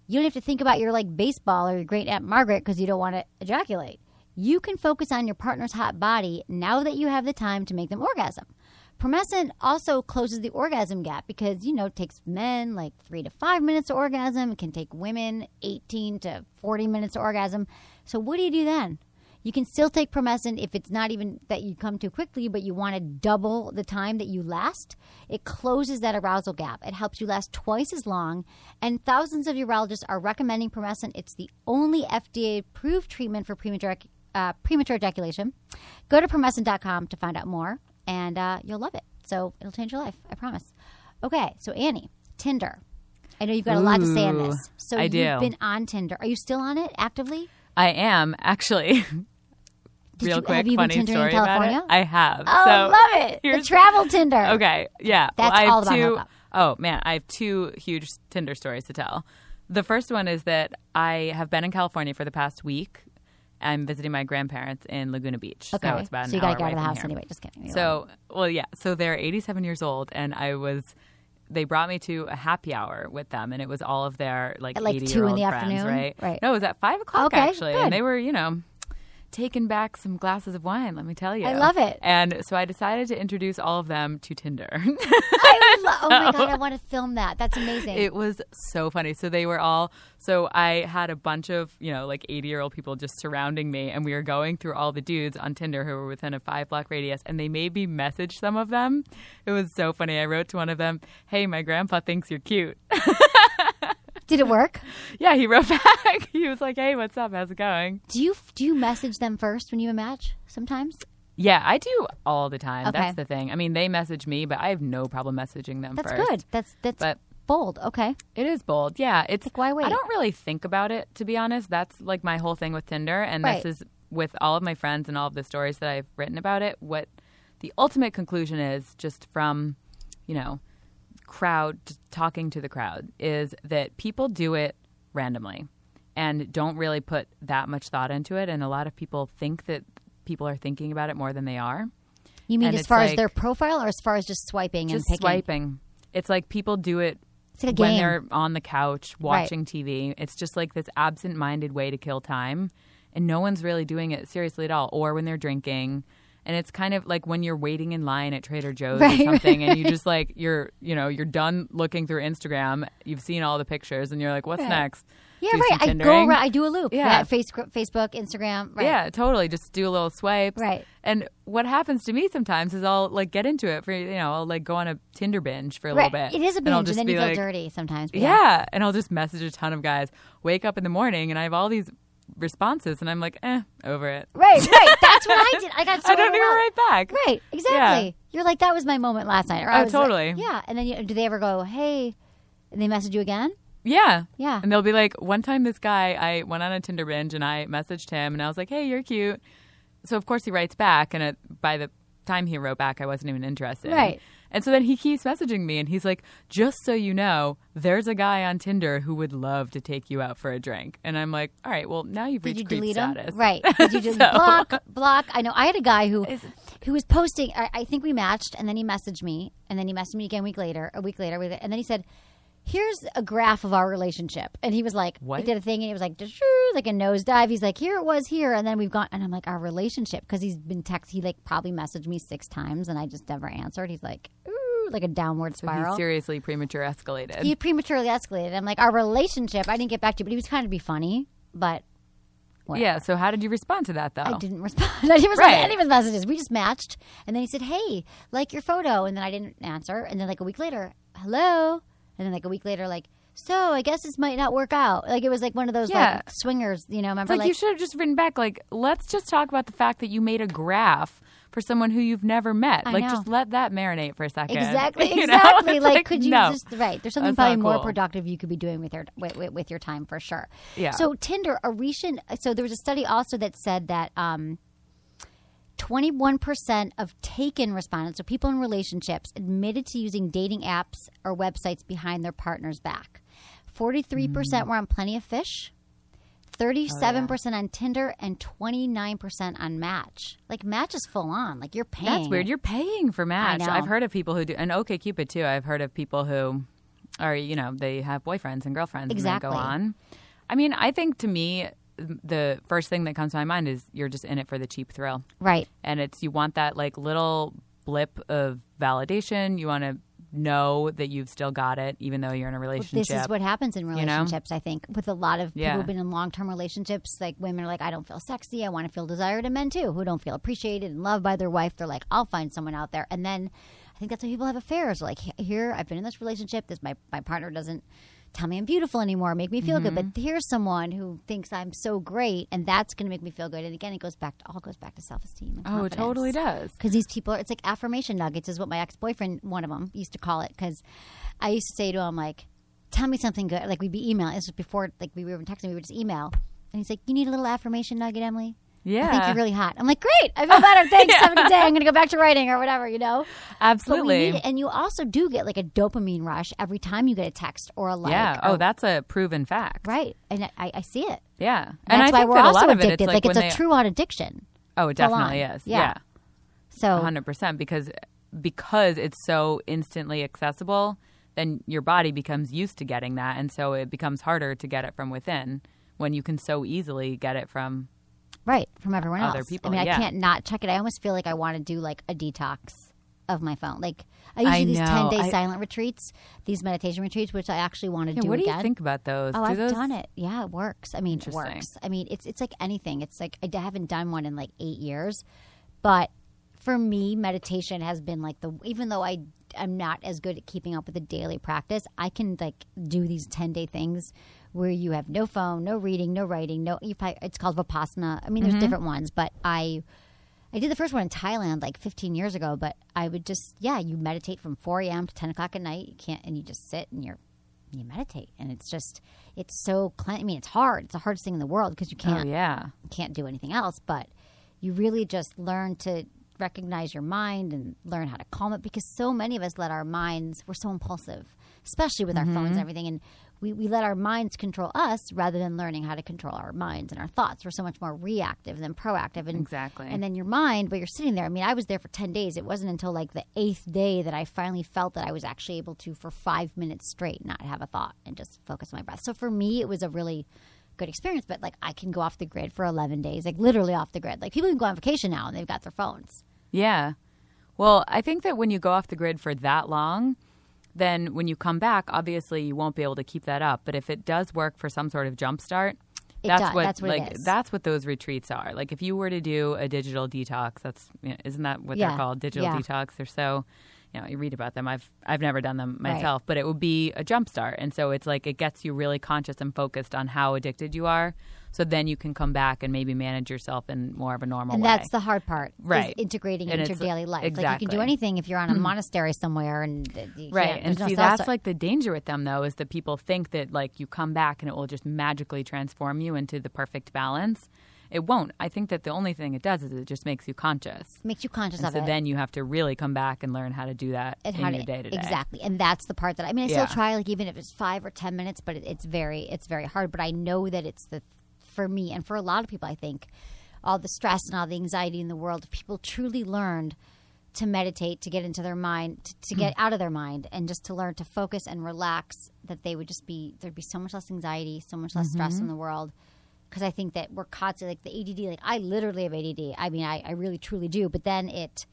You don't have to think about your like baseball or your great aunt Margaret because you don't want to ejaculate. You can focus on your partner's hot body now that you have the time to make them orgasm. Promescent also closes the orgasm gap because you know it takes men like three to five minutes to orgasm. It can take women eighteen to forty minutes to orgasm. So what do you do then? You can still take Promescent if it's not even that you come too quickly, but you want to double the time that you last. It closes that arousal gap. It helps you last twice as long. And thousands of urologists are recommending Promescent. It's the only FDA approved treatment for premature, uh, premature ejaculation. Go to promescent.com to find out more, and uh, you'll love it. So it'll change your life, I promise. Okay, so Annie, Tinder. I know you've got a lot to say on this. So I you've do. been on Tinder. Are you still on it actively? I am actually. Did Real you- quick, have you been funny in story about it. I have. Oh, so love it. The travel Tinder. Okay, yeah. That's well, I have all about two, hookup. Oh man, I have two huge Tinder stories to tell. The first one is that I have been in California for the past week. I'm visiting my grandparents in Laguna Beach. Okay. So it's about an So you gotta get out of the house here. anyway. Just kidding. So, well, yeah. So they're 87 years old, and I was. They brought me to a happy hour with them, and it was all of their like At, like, 80 two year in old the friends, afternoon? right? Right. No, it was at five o'clock Okay, actually, good. and they were, you know, taking back some glasses of wine. Let me tell you, I love it. And so I decided to introduce all of them to Tinder. I lo- oh my god, I want to film that. That's amazing. It was so funny. So they were all so I had a bunch of, you know, like 80-year-old people just surrounding me and we were going through all the dudes on Tinder who were within a 5-block radius and they made me message some of them. It was so funny. I wrote to one of them, "Hey, my grandpa thinks you're cute." Did it work? yeah, he wrote back. he was like, "Hey, what's up? How's it going?" Do you do you message them first when you match? Sometimes. Yeah, I do all the time. Okay. That's the thing. I mean, they message me, but I have no problem messaging them That's first. good. That's that's But bold. Okay. It is bold. Yeah, it's Like, why wait? I don't really think about it to be honest. That's like my whole thing with Tinder and Right. this is with all of my friends and all of the stories that I've written about it. What the ultimate conclusion is just from, you know, crowd talking to the crowd is that people do it randomly and don't really put that much thought into it and a lot of people think that people are thinking about it more than they are. You mean And as far as their profile, or as far as just swiping and just picking? swiping. It's like people do it like when they're on the couch watching TV. It's just like this absent-minded way to kill time, and no one's really doing it seriously at all. Or when they're drinking, and it's kind of like when you're waiting in line at Trader Joe's Right, or something, and you just like you're you know you're done looking through Instagram. You've seen all the pictures, and you're like, what's next? Yeah, Do right. I go around. I do a loop. Yeah. Yeah. Face, Facebook, Instagram. Right. Yeah, totally. Just do a little swipe. Right. And what happens to me sometimes is I'll like get into it for you know I'll like go on a Tinder binge for a Right. little bit. It is a and I'll binge, and, just then you feel like, dirty sometimes. but Yeah. and I'll just message a ton of guys. Wake up in the morning, and I have all these responses, and I'm like, eh, over it. Right, right. That's what I did. I got so I don't even overwhelmed. write back. Right, exactly. You're like, that was my moment last night. Or I Oh, was like- totally. yeah. And then you, do they ever go, hey, and they message you again? Yeah. Yeah. And they'll be like, one time this guy, I went on a Tinder binge, and I messaged him, and I was like, hey, you're cute. So of course he writes back, and it, by the time he wrote back, I wasn't even interested. Right. And so then he keeps messaging me and he's like, just so you know, there's a guy on Tinder who would love to take you out for a drink. And I'm like, all right, well, now you've Did reached you creep delete him? status. Right. Did you delete So- block? Block. I know. I had a guy who who was posting. I, I think we matched, and then he messaged me, and then he messaged me again a week later. A week later, and then he said, "Here's a graph of our relationship." And he was like, What? he did a thing," and he was like, like a nosedive. He's like, "Here it was here," and then we've gone, and I'm like, "Our relationship," because he's been text. He like probably messaged me six times, and I just never answered. He's like, "Ooh," like a downward So spiral. he seriously premature escalated. he prematurely escalated. I'm like, our relationship. I didn't get back to you, but he was trying to be funny, but. whatever. yeah. So how did you respond to that though? I didn't respond. I didn't respond Right. to any of his messages. We just matched, and then he said, "Hey, like your photo," and then I didn't answer. And then like a week later, "Hello," and then like a week later, like, "So I guess this might not work out." Like it was like one of those Yeah. like swingers, you know? Remember, like, like, you should have just written back like, let's just talk about the fact that you made a graph for someone who you've never met. I like know. just let that marinate for a second. exactly, You know? exactly. It's Like, could you no. just right? There's something That's not probably more cool. productive you could be doing with your with, with, with your time for sure. Yeah. So Tinder, a recent so there was a study also that said that. um 21% of taken respondents, so people in relationships, admitted to using dating apps or websites behind their partner's back. 43% Mm. were on Plenty of Fish, 37% on Tinder, and 29% on Match. Like, Match is full on. Like, you're paying. That's weird. You're paying for Match. I've heard of people who do, and OK Cupid too. I've heard of people who are, you know, they have boyfriends and girlfriends Exactly. and they go on. I mean, I think to me, the first thing that comes to my mind is you're just in it for the cheap thrill. Right. and it's you want that like little blip of validation. You want to know that you've still got it, even though you're in a relationship. This is what happens in know? relationships, I think, with a lot of people Yeah. who've been in long term relationships. Like women are like, I don't feel sexy. I want to feel desired. And men too, who don't feel appreciated and loved by their wife. They're like, I'll find someone out there. And then I think that's why people have affairs. Like, here, I've been in this relationship. This my my partner doesn't tell me I'm beautiful anymore, make me feel good. But Mm-hmm. here's someone who thinks I'm so great, and that's going to make me feel good. And again, it goes back to all goes back to self esteem. oh, it totally does. Because these people, are, it's like affirmation nuggets, is what my ex boyfriend, one of them, used to call it. Because I used to say to him, like, tell me something good. Like, we'd be emailing. This was before, like, we were even texting, we would just email. And he's like, you need a little affirmation nugget, Emily? Yeah, I think you're really hot. I'm like, great. I feel better. Thanks. Have a good day. I'm going to go back to writing or whatever, you know? Absolutely. need it. And you also do get like a dopamine rush every time you get a text or a like. yeah. Oh, or- Oh, that's a proven fact. right. And I, I see it. Yeah, And and that's I why think we're that a also it, addicted. it's like, like, it's a they- true on addiction. Oh, it definitely is. Yeah. Yeah. So hundred percent because because it's so instantly accessible, then your body becomes used to getting that, and so it becomes harder to get it from within when you can so easily get it from. Right, from everyone Other else. people, I mean, yeah. I can't not check it. I almost feel like I want to do like a detox of my phone. Like I usually I these ten day I- silent retreats, these meditation retreats, which I actually want to Yeah, do what do again. you think about those? Oh, do I've those, done it. Yeah, it works. I mean, it works. I mean, it's it's like anything. It's like I haven't done one in like eight years, but for me, meditation has been like the even though I I'm not as good at keeping up with the daily practice, I can like do these ten day things where you have no phone, no reading, no writing, no. You probably, it's called vipassana. I mean, there's Mm-hmm. different ones, but I. I did the first one in Thailand like 15 years ago, but I would just, yeah, you meditate from 4 a.m. to 10 o'clock at night. You can't, and you just sit and you're you meditate and it's just it's so i mean it's hard it's the hardest thing in the world because you Oh can't oh, yeah. can't do anything else but you really just learn to recognize your mind and learn how to calm it because so many of us let our minds we're so impulsive especially with our phones Mm-hmm. and everything and we, we let our minds control us rather than learning how to control our minds and our thoughts we're so much more reactive than proactive and Exactly. and then your mind, but you're sitting there, I mean, I was there for 10 days. It wasn't until like the eighth day that I finally felt that I was actually able to, for five minutes straight, not have a thought and just focus on my breath. So for me, it was a really good experience. But like, I can go off the grid for 11 days, like literally off the grid. Like, people can go on vacation now and they've got their phones. Yeah. Well, I think that when you go off the grid for that long, then when you come back, obviously you won't be able to keep that up. But if it does work for some sort of jump start, It that's does. what That's what like that's what those retreats are. Like if you were to do a digital detox, that's you know, isn't that what Yeah. they're called? Digital Yeah. detox. They're so you know, you read about them. I've I've never done them Right. myself, but it would be a jump start. And so it's like it gets you really conscious and focused on how addicted you are. So then you can come back and maybe manage yourself in more of a normal And way. that's the hard part, Right. integrating And into your daily life. Like, you can do anything if you're on a hmm. monastery somewhere and you Right. can't- And no see, that's like the danger with them, though, is that people think that, like, you come back and it will just magically transform you into the perfect balance. It won't. I think that the only thing it does is it just makes you conscious. Makes you conscious And of so it. So then you have to really come back and learn how to do that and in your day to day. Exactly, and that's the part that I mean. I Yeah. still try, like even if it's five or ten minutes, but it, it's very, it's very hard. But I know that it's the for me and for a lot of people. I think all the stress and all the anxiety in the world. If people truly learned to meditate, to get into their mind, to, to get out of their mind, and just to learn to focus and relax, that they would just be there'd be so much less anxiety, so much less stress Mm-hmm. in the world. Because I think that we're constantly like the ADD. Like I literally have ADD. I mean, I, I really truly do. But then it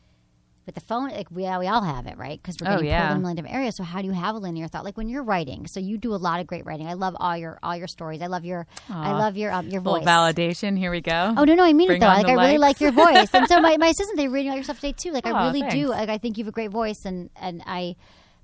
with the phone, like we, we all have it, right? Because we're Oh, getting yeah. pulled in a million different areas. So how do you have a linear thought? Like when you're writing, so you do a lot of great writing. I love all your all your stories. I love your I love your um, your voice. validation. Here we go. Oh no, no, I mean Bring it though. Like I really like your voice, and so my, my assistant they reading all your stuff today too. Like I Aw, really do. Like I think you have a great voice, and and I.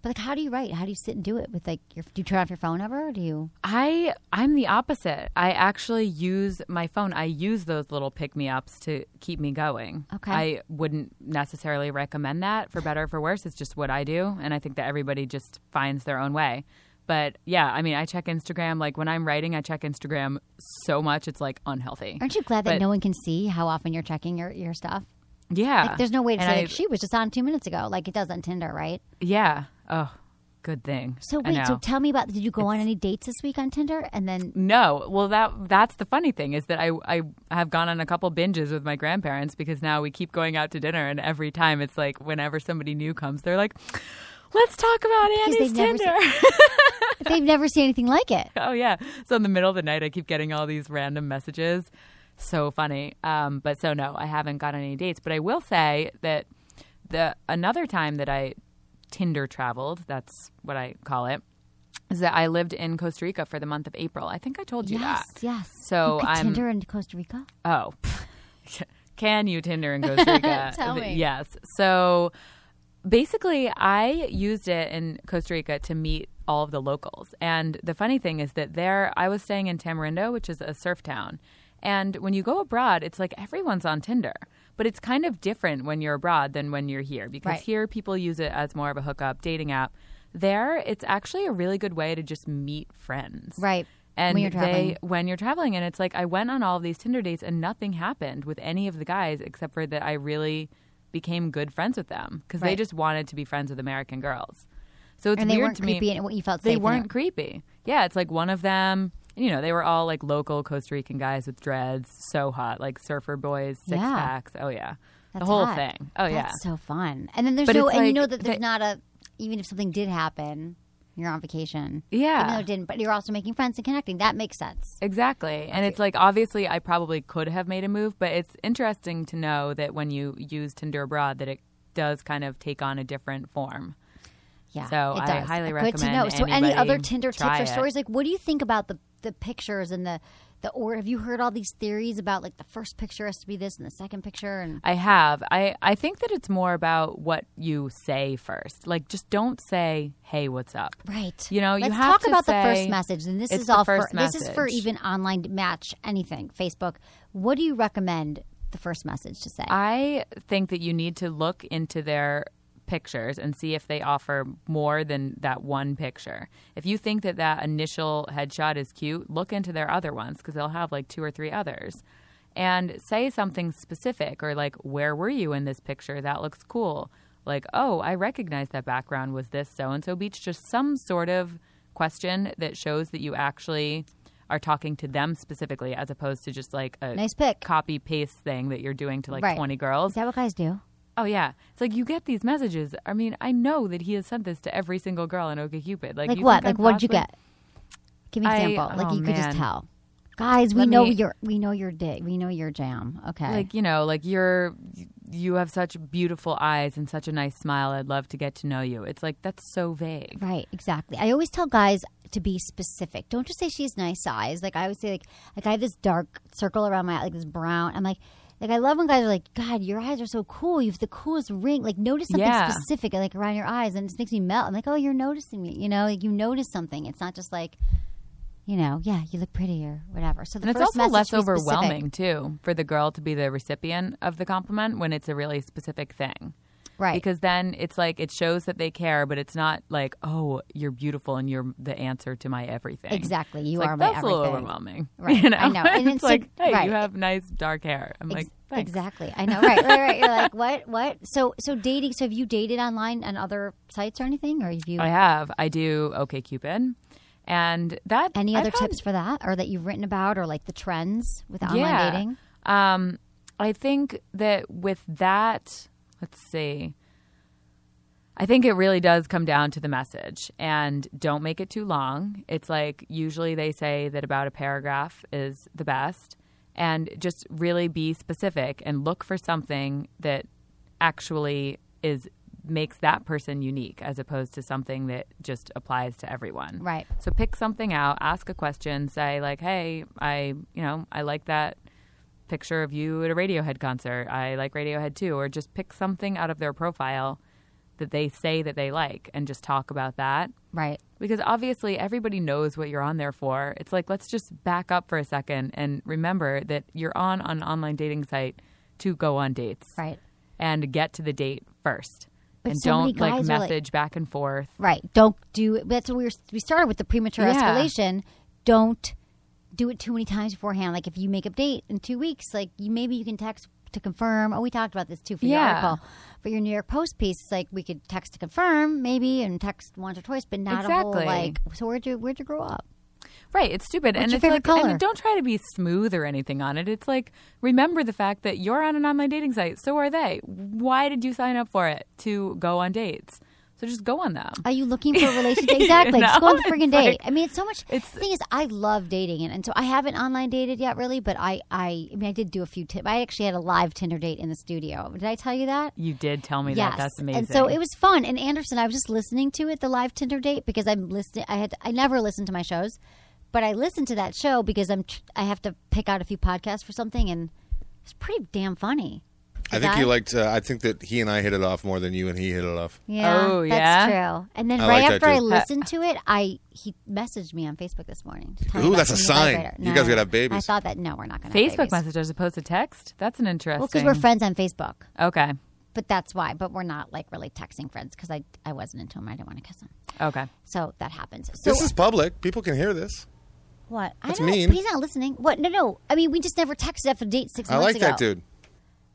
But like, how do you write? How do you sit and do it with like your? Do you turn off your phone ever? Or do you? I I'm the opposite. I actually use my phone. I use those little pick me ups to keep me going. Okay. I wouldn't necessarily recommend that for better or for worse. It's just what I do, and I think that everybody just finds their own way. But yeah, I mean, I check Instagram. Like when I'm writing, I check Instagram so much it's like unhealthy. Aren't you glad that But- no one can see how often you're checking your your stuff? Yeah, Like, there's no way to And say I- like she was just on two minutes ago, like it does on Tinder, right? Yeah. Oh, good thing. So wait, so tell me about. Did you go on any dates this week on Tinder? And then No, well that that's the funny thing is that I I have gone on a couple binges with my grandparents because now we keep going out to dinner and every time it's like whenever somebody new comes they're like, let's talk about Annie's they've never Tinder. they've never seen anything like it. oh yeah, so in the middle of the night I keep getting all these random messages, so funny. Um, but so no, I haven't got any dates, but I will say that the another time that I Tinder traveled, that's what I call it. Is that I lived in Costa Rica for the month of April. I think I told you Yes, that. yes. So you I'm Tinder in Costa Rica. Oh, can you Tinder in Costa Rica? Tell me. Yes. So basically, I used it in Costa Rica to meet all of the locals. And the funny thing is that there, I was staying in Tamarindo, which is a surf town. And when you go abroad, it's like everyone's on Tinder. But it's kind of different when you're abroad than when you're here because Right. here people use it as more of a hookup dating app. There, it's actually a really good way to just meet friends. Right. And When you're traveling. they when you're traveling and it's like I went on all of these Tinder dates and nothing happened with any of the guys except for that I really became good friends with them because they just wanted to be friends with American girls. So it's and they weird weren't to creepy, me. and what you felt they weren't creepy. Yeah, it's like one of them. You know, they were all like local Costa Rican guys with dreads, so hot, like surfer boys, six Yeah. packs. Oh yeah, That's the whole hot. thing. Oh yeah, so fun. And then there's But no, and you know that there's they- not a, even if something did happen, you're on vacation. Yeah. Even though it didn't, but you're also making friends and connecting. That makes sense. Exactly. And it's like obviously I probably could have made a move, but it's interesting to know that when you use Tinder abroad that it does kind of take on a different form. Yeah. So it I highly Good to recommend know. So any other Tinder tips or it. stories? Like, what do you think about the the pictures and the the or have you heard all these theories about like the first picture has to be this and the second picture and I have. I, I think that it's more about what you say first. Like just don't say, "Hey, what's up?" Right. You know, you Let's have talk to about the first message. And this is all for this is for even online match anything, Facebook. What do you recommend the first message to say? I think that you need to look into their pictures and see if they offer more than that one picture. If you think that that initial headshot is cute, look into their other ones because they'll have like two or three others. And say something specific or like, where were you in this picture? That looks cool. Like, oh, I recognize that background was this so and so beach. Just some sort of question that shows that you actually are talking to them specifically as opposed to just like a Nice pick. copy paste thing that you're doing to like Right. 20 girls. Is that what guys do? Oh yeah, it's like you get these messages. I mean, I know that he has sent this to every single girl in OkCupid. Like, Like what? Like I'm what did you get? Give me an I- example. like oh, you could just tell. Guys, we Let know me- your we know your dig. We know your jam. Okay. Like you know, like you're you have such beautiful eyes and such a nice smile. I'd love to get to know you. It's like that's so vague. Right, exactly. I always tell guys to be specific. Don't just say she's nice eyes. Like I always say, like like I have this dark circle around my eye, like this brown. I'm like, like I love when guys are like, God, your eyes are so cool. You have the coolest ring. Like notice something Yeah. specific, like around your eyes, and it just makes me melt. I'm like, oh, you're noticing me. You know, like you notice something. It's not just like, you know, yeah, you look pretty or whatever. So the And it's also less overwhelming too for the girl to be the recipient of the compliment when it's a really specific thing. Right. Because then it's like it shows that they care, but it's not like, oh, you're beautiful and you're the answer to my everything. Exactly. You It's are like, my that's a little overwhelming. Right. You know? I know. And it's it's so- like, hey, right. you have nice dark hair. I'm like, thanks. exactly. I know. Right, right, right. You're like, what? What? So, so dating. So, have you dated online on other sites or anything, or have you? I have. I do OK Cupid, and that Any I've other had- tips for that, or that you've written about, or like the trends with online yeah. dating? Um, I think that with that, let's see. I think it really does come down to the message and don't make it too long. It's like usually they say that about a paragraph is the best and just really be specific and look for something that actually is makes that person unique as opposed to something that just applies to everyone. Right. So pick something out, ask a question, say like, "Hey, I, you know, I like that picture of you at a Radiohead concert. I like Radiohead too." Or just pick something out of their profile that they say that they like and just talk about that. Right. Because obviously everybody knows what you're on there for. It's like let's just back up for a second and remember that you're on an online dating site to go on dates. Right. And get to the date first. But and so don't like are like- message back and forth. Right. Don't do it. That's what we were. We started with the premature Yeah. escalation. Don't do it too many times beforehand. Like if you make a date in two weeks, like you maybe you can text to confirm. Oh, we talked about this too for your Yeah. article, for your New York Post piece. It's like we could text to confirm maybe and text once or twice, but not a whole Exactly. like. So where'd you where'd you grow up? Right, it's stupid, What's and it's favorite like, color? and don't try to be smooth or anything on it. It's like remember the fact that you're on an online dating site. So are they. Why did you sign up for it to go on dates? So just go on them. Are you looking for a relationship? Exactly. Just go on the know? freaking date. like- I mean, it's so much. It's- the thing is, I love dating, and, and so I haven't online dated yet, really. But I, I, I mean, I did do a few. T- I actually had a live Tinder date in the studio. Did I tell you that? You did tell me yes. that. That's amazing. And so it was fun. And Anderson, I was just listening to it, the live Tinder date, because I'm listening. I had I never listened to my shows, but I listened to that show because I'm tr- I have to pick out a few podcasts for something, and it's pretty damn funny. I think guy- you liked. Uh, I think that he and I hit it off more than you and he hit it off. Yeah, Oh, that's yeah? true. And then I right like that after I too. listened to it, I he messaged me on Facebook this morning. to tell me Ooh, about that's a the new sign. vibrator. You guys gotta have babies. I thought that no, we're not going to Facebook have babies. message as opposed to text. That's an interesting. Well, because we're friends on Facebook, Okay. but that's why. But we're not like really texting friends because I I wasn't into him. I didn't want to kiss him. Okay. So that happens. So This is public. People can hear this. what? that's I don't, mean. He's not listening. What? No, no. I mean, we just never texted after a date six I months like ago. that dude.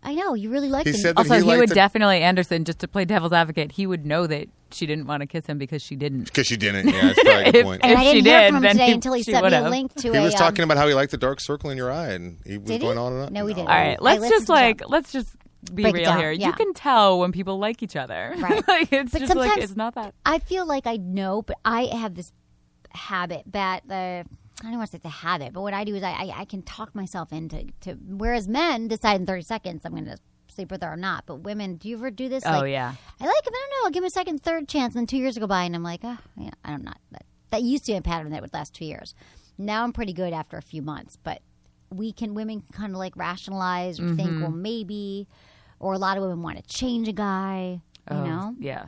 I know you really like He him. said that Also, he he, liked would the- definitely Anderson just to play devil's advocate. He would know that she didn't want to kiss him because she didn't. Because she didn't. Yeah, that's probably a good If- point. and if I she didn't hear did, from him then today he- until he she sent me a would've. link to he a. was um, talking about how he liked the dark circle in your eye, and he was Did he? going on and on. No, we didn't. All right, I let's listened just to like that. let's just be Break it real down, here. yeah. You can tell when people like each other. Right. like it's But just like sometimes- it's not that. I feel like I know, but I have this habit that the I don't want to say it's a habit, but what I do is I, I, I can talk myself into to whereas men decide in thirty seconds I'm going to sleep with her or not. But women, do you ever do this? Oh Like, yeah. I like him. I don't know. I'll give him a second, third chance. And then two years go by, and I'm like, oh, yeah, I'm not. That, that used to be a pattern that would last two years. Now I'm pretty good after a few months, but we can women kind of like rationalize or think, Mm-hmm. well, maybe, or a lot of women want to change a guy. You Oh, know, yeah.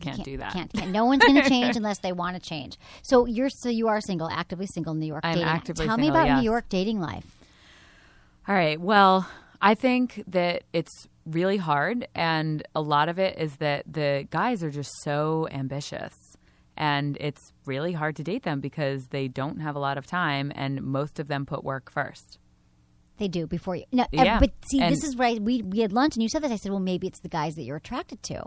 Can't, do that. Can't, can't. No one's going to change unless they want to change. So you're so you are single, actively single in New York. I'm dating. actively Tell me about yes. New York dating life. All right. Well, I think that it's really hard, and a lot of it is that the guys are just so ambitious, and it's really hard to date them because they don't have a lot of time, and most of them put work first. They do before you. No, Yeah, but see, and- this is right. We we had lunch, and you said that. I said, well, maybe it's the guys that you're attracted to,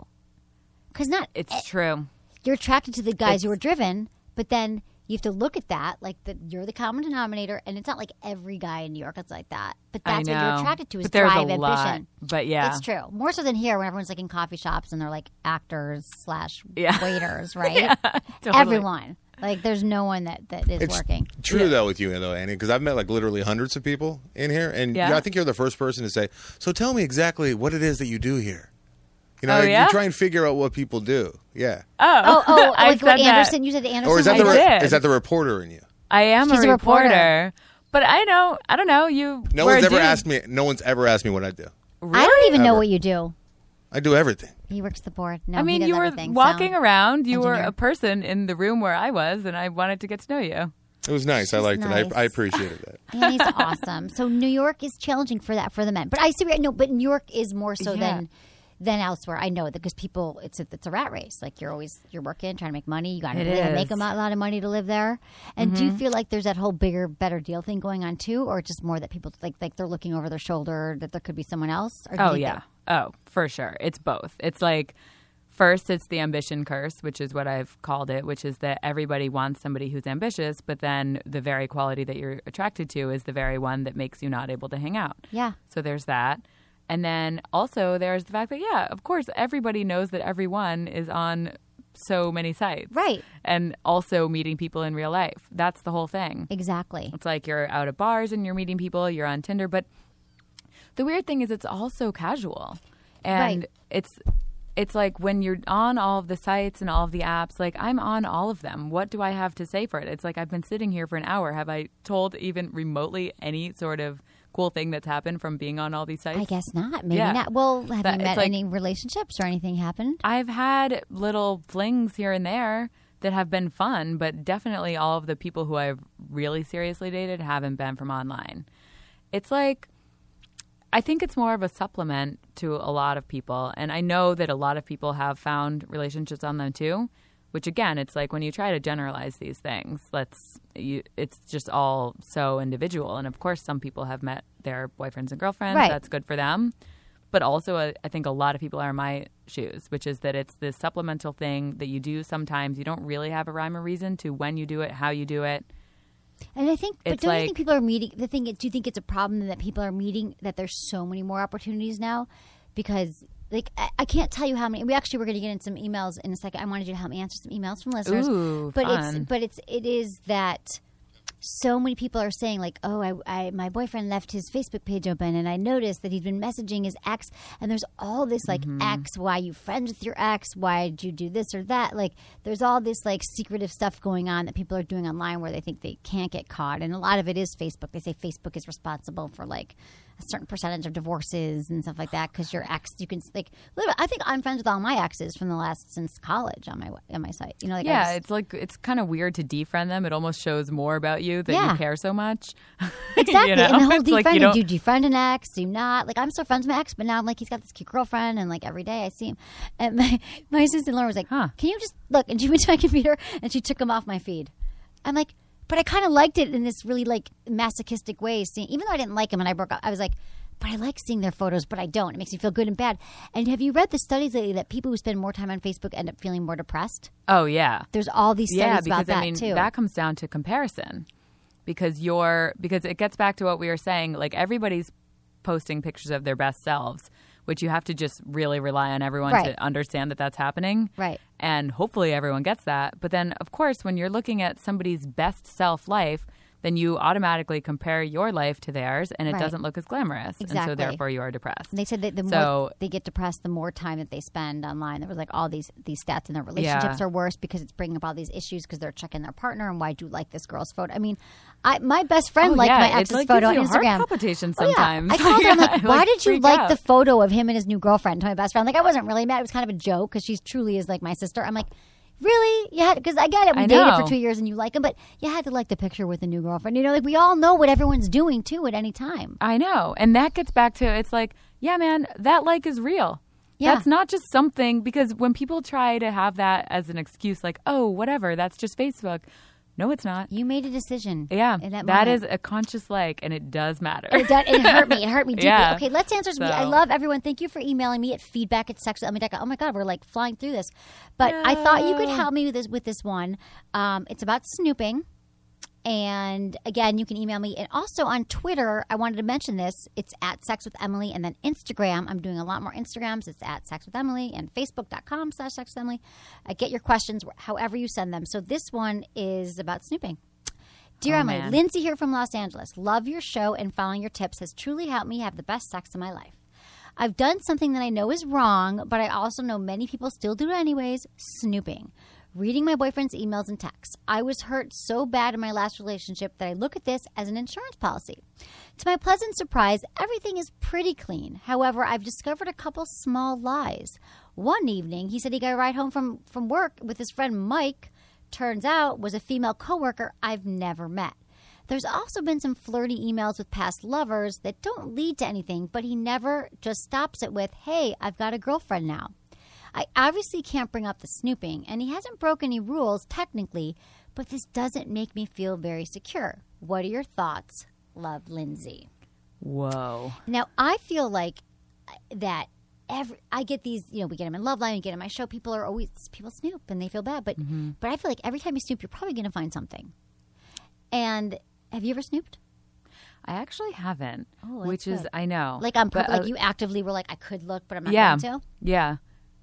because not It's true. you're attracted to the guys who are driven, but then you have to look at that like that you're the common denominator, and it's not like every guy in New York is like that. But that's what you're attracted to is But there's a drive, lot. ambition. But yeah. It's true. More so than here, when everyone's like in coffee shops and they're like actors slash Yeah. waiters, right? Yeah, totally. Everyone. Like, there's no one that, that is It's working. true though with you though, Annie, because I've met like literally hundreds of people in here, and Yeah. yeah, I think you're the first person to say. So tell me exactly what it is that you do here. You know, Oh, you try and figure out what people do. Yeah, Oh, Oh, oh, I like said what that. Anderson, you said Anderson. or is that the was- re- is that the reporter in you? I am She's a a reporter. reporter. But I know, I don't know. You. No one's ever dude. asked me. No one's ever asked me what I do. I don't even know what you do. I do everything. He works the board. No, I mean, he does you were walking Sound. around. You were a person in the room where I was, and I wanted to get to know you. It was nice. I liked nice. it. I, I appreciated that. And he's awesome. So New York is challenging for that for the men. But I see, no, but New York is more so Yeah. than than elsewhere. I know that because people, it's a, it's a rat race. Like you're always you're working, trying to make money. You got to make a lot, lot of money to live there. And do you mm-hmm. feel like there's that whole bigger, better deal thing going on too, or just more that people like like they're looking over their shoulder that there could be someone else? Or Oh yeah. that- Oh, for sure. It's both. It's like first it's the ambition curse, which is what I've called it, which is that everybody wants somebody who's ambitious, but then the very quality that you're attracted to is the very one that makes you not able to hang out. yeah. So there's that. And then also there's the fact that yeah, of course everybody knows that everyone is on so many sites. Right. And also meeting people in real life. That's the whole thing. Exactly. It's like you're out at bars and you're meeting people, you're on Tinder, but the weird thing is it's all so casual. And Right. it's it's like when you're on all of the sites and all of the apps, like I'm on all of them. What do I have to say for it? It's like I've been sitting here for an hour. Have I told even remotely any sort of cool thing that's happened from being on all these sites? I guess not. Maybe Yeah. not. Well, have But you met like- any relationships or anything happened? I've had little flings here and there that have been fun, but definitely all of the people who I've really seriously dated haven't been from online. It's like I think it's more of a supplement to a lot of people, and I know that a lot of people have found relationships on them too. Which again, it's like when you try to generalize these things, let's you, it's just all so individual. And of course, some people have met their boyfriends and girlfriends. Right. That's good for them but also uh, I think a lot of people are in my shoes, which is that it's this supplemental thing that you do sometimes. You don't really have a rhyme or reason to when you do it, how you do it. And I think, but It's don't you think people are meeting? The thing, is, do you think it's a problem that people are meeting that there's so many more opportunities now? Because like I, I can't tell you how many. We actually we're going to get in some emails in a second. I wanted you to help me answer some emails from listeners. Ooh, but it's but it's it is that so many people are saying like, oh, I, I my boyfriend left his Facebook page open, and I noticed that he's been messaging his ex, and there's all this like Mm-hmm. ex, why you friends with your ex, why did you do this or that? Like, there's all this like secretive stuff going on that people are doing online where they think they can't get caught, and a lot of it is Facebook. They say Facebook is responsible for like a certain percentage of divorces and stuff like that because your ex, you can like. I think I'm friends with all my exes from the last since college on my on my site. You know, like yeah, just- it's like it's kind of weird to defriend them. It almost shows more about you that Yeah. you care so much. Exactly. you know? And the whole It's like you don't- you defriend an ex? Do you not? Like, I'm still friends with my ex, but now I'm like, he's got this cute girlfriend, and like every day I see him. And my, my sister Laura was like, Huh. Can you just look? And she went to my computer and she took him off my feed. I'm like, But I kind of liked it in this really like masochistic way. Seeing, even though I didn't like him and I broke up, I was like, but I like seeing their photos, but I don't. It makes me feel good and bad. And have you read the studies lately that people who spend more time on Facebook end up feeling more depressed? Oh yeah, There's all these studies yeah. Because about that I mean, too. that comes down to comparison. Because you're because it gets back to what we were saying. Like everybody's posting pictures of their best selves, which you have to just really rely on everyone Right. to understand that that's happening. Right. And hopefully everyone gets that. But then, of course, when you're looking at somebody's best self life, then you automatically compare your life to theirs, and it Right. doesn't look as glamorous, and Exactly. so therefore you are depressed. And They said that the more they get depressed, the more time that they spend online. There was like all these these stats, and their relationships Yeah. are worse because it's bringing up all these issues because they're checking their partner and why do you like this girl's photo? I mean, I my best oh, friend Oh, liked yeah, my ex's like, photo on gives you heart Instagram. palpitations Oh, yeah. sometimes. I called her. I'm like, why like, did you like out. the photo of him and his new girlfriend? To my best friend, like I wasn't really mad. It was kind of a joke because she truly is like my sister. I'm like. Really? Yeah, because I get it. We dated for two years and you like him, but you had to like the picture with the new girlfriend. You know, like we all know what everyone's doing too at any time. I know. And that gets back to it's like, yeah, man, that like is real. Yeah. That's not just something because when people try to have that as an excuse, like, oh, whatever, that's just Facebook. No, it's not. You made a decision. Yeah, that, that a conscious like, and it does matter. It, did, it hurt me. It hurt me deeply. Yeah. Okay, let's answer some. I love everyone. Thank you for emailing me at feedback at sexwithemily.com. Oh my God, we're like flying through this. But I thought you could help me with this with this one. Um, it's about snooping. And again, you can email me. And also on Twitter, I wanted to mention this. It's at Sex with Emily. And then Instagram, I'm doing a lot more Instagrams. It's at Sex with Emily and Facebook.com slash Sex with Emily. Uh, get your questions however you send them. So this one is about snooping. Dear Oh, Emily, man. Lindsay here from Los Angeles. Love your show and following your tips has truly helped me have the best sex in my life. I've done something that I know is wrong, but I also know many people still do it anyways snooping. Reading my boyfriend's emails and texts. I was hurt so bad in my last relationship that I look at this as an insurance policy. To my pleasant surprise, everything is pretty clean. However, I've discovered a couple small lies. One evening, he said he got a ride home from, from work with his friend Mike turns out was a female coworker I've never met. There's also been some flirty emails with past lovers that don't lead to anything, but he never just stops it with, hey, I've got a girlfriend now. I obviously can't bring up the snooping, and he hasn't broken any rules technically, but this doesn't make me feel very secure. What are your thoughts? Love, Lindsay. Whoa. Now, I feel like uh, that every I get these, you know, we get them in Loveline, we get them in my show. People are always people snoop and they feel bad, but Mm-hmm. but I feel like every time you snoop, you're probably going to find something. And have you ever snooped? I actually haven't. Oh, which is. I know. Like on purpose, uh, like you actively were like, I could look, but I'm not yeah. going to. Yeah.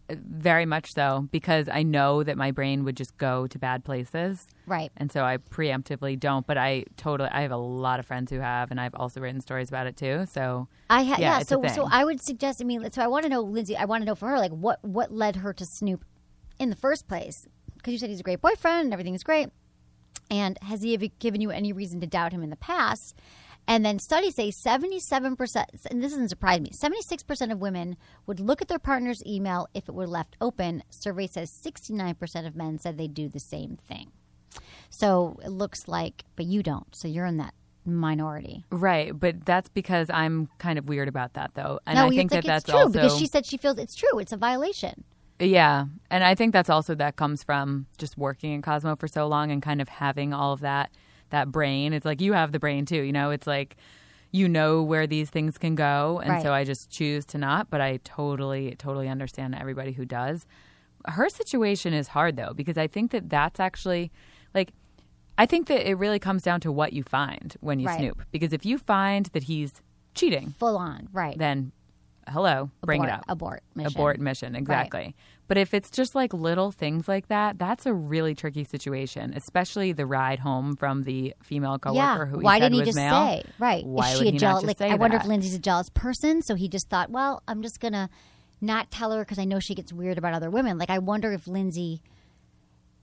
Very much so because I know that my brain would just go to bad places. Right. And so I preemptively don't, but I totally I have a lot of friends who have and I've also written stories about it too. So I ha- Yeah, yeah, so so. I would suggest. I mean, so I want to know, Lindsay. I want to know for her, like, what what led her to snoop in the first place? Because you said he's a great boyfriend and everything is great. And has he ever given you any reason to doubt him in the past? And then studies say 77%, and this doesn't surprise me, 76% of women would look at their partner's email if it were left open. Survey says 69% of men said they do the same thing. So it looks like, but you don't. So you're in that minority. Right, but that's because I'm kind of weird about that though. And no, I think think that that's true also because she said she feels it's true. It's a violation. Yeah, and I think that's also that comes from just working in Cosmo for so long and kind of having all of that that brain. It's like you have the brain too, you know. It's like you know where these things can go, and Right. so I just choose to not. But I totally, totally understand everybody who does. Her situation is hard though because I think that that's actually like. I think that it really comes down to what you find when you Right. snoop. Because if you find that he's cheating, Full on, right? then hello, bring it up. abort mission. Abort mission, exactly. But if it's just like little things like that, that's a really tricky situation, especially the ride home from the female coworker yeah. who he Why didn't he just male. say right? Why Is she a jealous? Like I wonder if? Lindsay's a jealous person, so he just thought, well, I'm just gonna not tell her because I know she gets weird about other women. Like I wonder if Lindsay.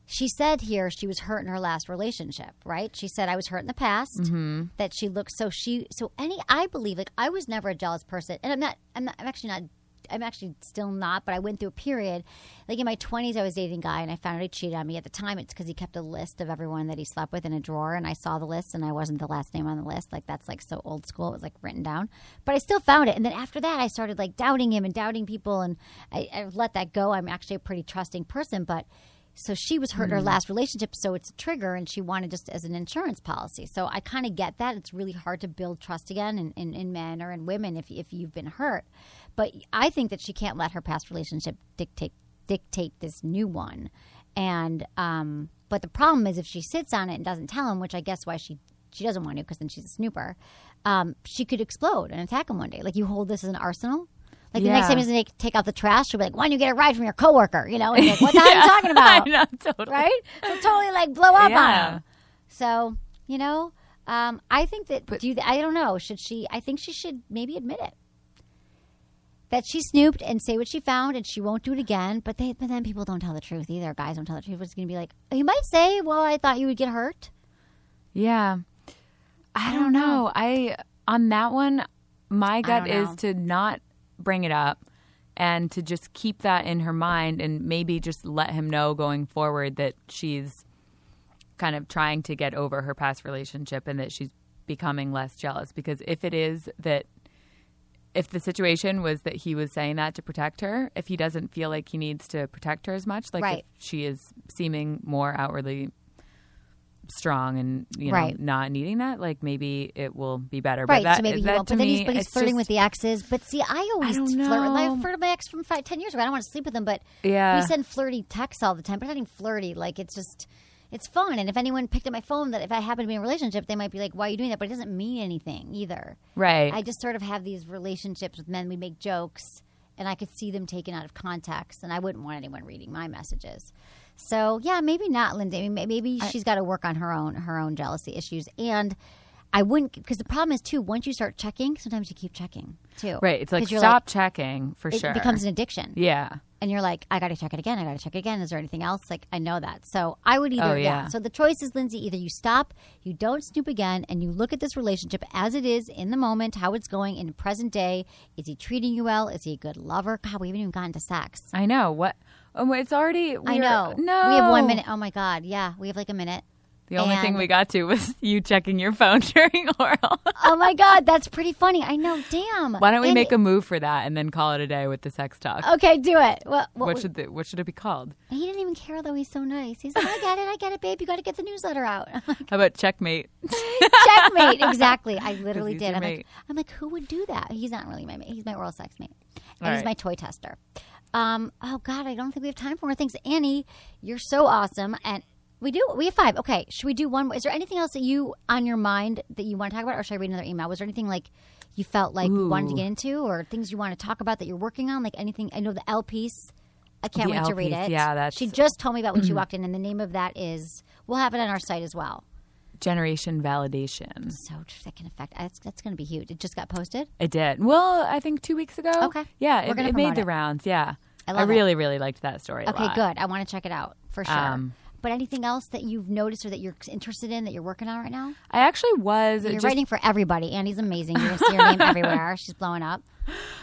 She said here she was hurt in her last relationship, right? She said I was hurt in the past. Mm-hmm. That she looked so she so any I believe like I was never a jealous person, and I'm not. I'm not. I'm actually not. I'm actually still not, but I went through a period, like in my 20s, I was dating a guy and I found out he cheated on me. At the time, it's because he kept a list of everyone that he slept with in a drawer, and I saw the list and I wasn't the last name on the list. Like, that's like so old school. It was like written down. But I still found it. And then after that, I started like doubting him and doubting people, and I, I let that go. I'm actually a pretty trusting person, but. So she was hurt in her mm-hmm. last relationship, so it's a trigger, and she wanted just as an insurance policy. So I kind of get that. It's really hard to build trust again in, in, in men or in women if, if you've been hurt. But I think that she can't let her past relationship dictate dictate this new one. And um, but the problem is if she sits on it and doesn't tell him, which I guess why she she doesn't want to because then she's a snooper. Um, she could explode and attack him one day. Like you hold this as an arsenal. Like the next time he's to take out the trash, she'll be like, "Why don't you get a ride from your coworker?" You know, and like, "What the hell are you talking about?" I know, totally. right? So totally like blow up on him. So you know, um, I think that do you, I don't know. Should she? I think she should maybe admit it that she snooped and say what she found, and she won't do it again. But they, but then people don't tell the truth either. Guys don't tell the truth. It's going to be like oh, you might say, "Well, I thought you would get hurt." Yeah. I don't know. I on that one, my gut is to not bring it up and to just keep that in her mind and maybe just let him know going forward that she's kind of trying to get over her past relationship and that she's becoming less jealous because if it is that if the situation was that he was saying that to protect her, if he doesn't feel like he needs to protect her as much, like Right. if she is seeming more outwardly strong and you know Right. not needing that, like maybe it will be better. Right, but that, so maybe he won't. But then me, he's, but he's flirting just- with the exes. But see, I always don't flirt with my know. flirt with my ex from five, ten years ago. I don't want to sleep with him, but Yeah. we send flirty texts all the time. But it's nothing flirty. Like it's just, it's fun. And if anyone picked up my phone, that if I happen to be in a relationship, they might be like, "Why are you doing that?" But it doesn't mean anything either. right. I just sort of have these relationships with men. We make jokes, and I could see them taken out of context, and I wouldn't want anyone reading my messages. So yeah, maybe not, Linda. I maybe she's got to work on her own her own jealousy issues, and I wouldn't because the problem is too. Once you start checking, sometimes you keep checking too. right. It's like stop checking for it sure. It becomes an addiction, yeah. and you're like, I got to check it again. I got to check it again. Is there anything else? Like I know that. So I would either Oh, yeah. So the choice is, Lindsay. Either you stop, you don't snoop again, and you look at this relationship as it is in the moment, how it's going in the present day. Is he treating you well? Is he a good lover? God, we haven't even gotten to sex. I know what. Oh, it's already. I know. No, We have one minute. Oh my God. Yeah, we have like a minute. The only thing we got to was you checking your phone during oral. Oh my god, that's pretty funny. I know. Damn. Why don't we And- make a move for that and then call it a day with the sex talk? Okay, do it. What, what, what should the, what should it be called? he didn't even care though. He's so nice. He's like, I get it, I get it, babe. You got to get the newsletter out. Like, How about checkmate? checkmate. Exactly. I literally did. I'm mate. like, I'm like, who would do that? He's not really my mate. He's my oral sex mate, and All he's my toy tester. Um. Oh God, I don't think we have time for more things. Annie, you're so awesome, and we do. We have five. Okay. Should we do one? Is there anything else that you on your mind that you want to talk about, or should I read another email? Was there anything like? You felt like you wanted to get into, or things you want to talk about that you're working on, like anything. I know the Elle piece. I can't The wait to read piece, it. yeah, that's- she just told me about when she walked in, and the name of that is. We'll have it on our site as well. Generation validation. So that can affect. That's, that's going to be huge. It just got posted. It did. Well, I think two weeks ago. Okay. Yeah, We're it, it made the it. rounds. Yeah. I love it. really, really liked that story. Okay, good. I want to check it out for sure. Um, but anything else that you've noticed or that you're interested in that you're working on right now? I actually was. You're just- writing for everybody. Andy's amazing. You're going to see her name everywhere. She's blowing up.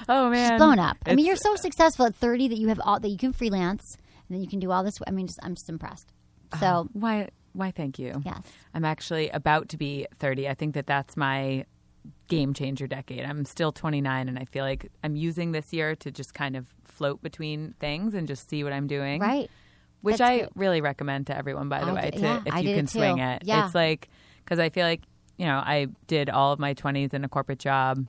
Oh man, She's blowing up. I mean, you're so successful at 30 that you have all that you can freelance and then you can do all this. I mean, just, I'm just impressed. Uh, so Why? Why? Thank you. yes, I'm actually about to be 30. I think that that's my game changer decade. I'm still 29, and I feel like I'm using this year to just kind of float between things and just see what I'm doing. right. Which That's I good. really recommend to everyone, by the I way, did- to yeah, if I you can it swing it. Yeah. It's like because I feel like you know I did all of my 20s in a corporate job,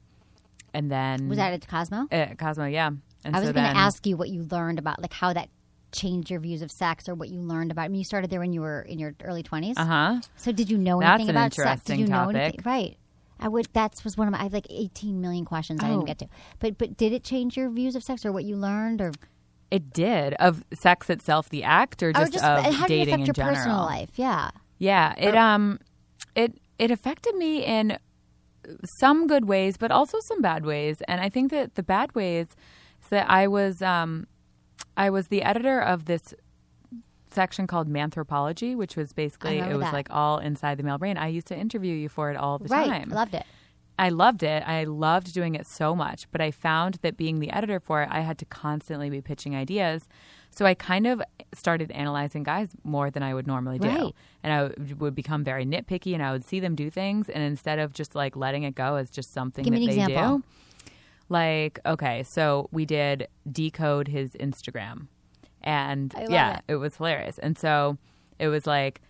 and then Was that at Cosmo? at Cosmo? Yeah. And I was so going to ask you what you learned about, like how that changed your views of sex or what you learned about. I mean, you started there when you were in your early 20s. Uh huh. So did you know That's anything an about sex? Did you know anything? Right. I would. That was one of my. I have like 18 million questions I Oh. didn't get to. But but did it change your views of sex or what you learned or It did of sex itself, the act, or just, or just, of how did it dating affect in your general. personal life? Yeah. Yeah, it um, it it affected me in some good ways, but also some bad ways. And I think that the bad ways is that I was um, I was the editor of this section called Manthropology, which was basically it was that. like all inside the male brain. I used to interview you for it all the Right. time. I loved it. I loved it. I loved doing it so much, but I found that being the editor for it, I had to constantly be pitching ideas. So I kind of started analyzing guys more than I would normally do. Right. And I would- would become very nitpicky and I would see them do things and instead of just like letting it go as just something Give that me an they example. do. Like, okay, so we did decode his Instagram. And I love yeah, it. it was hilarious. And so it was like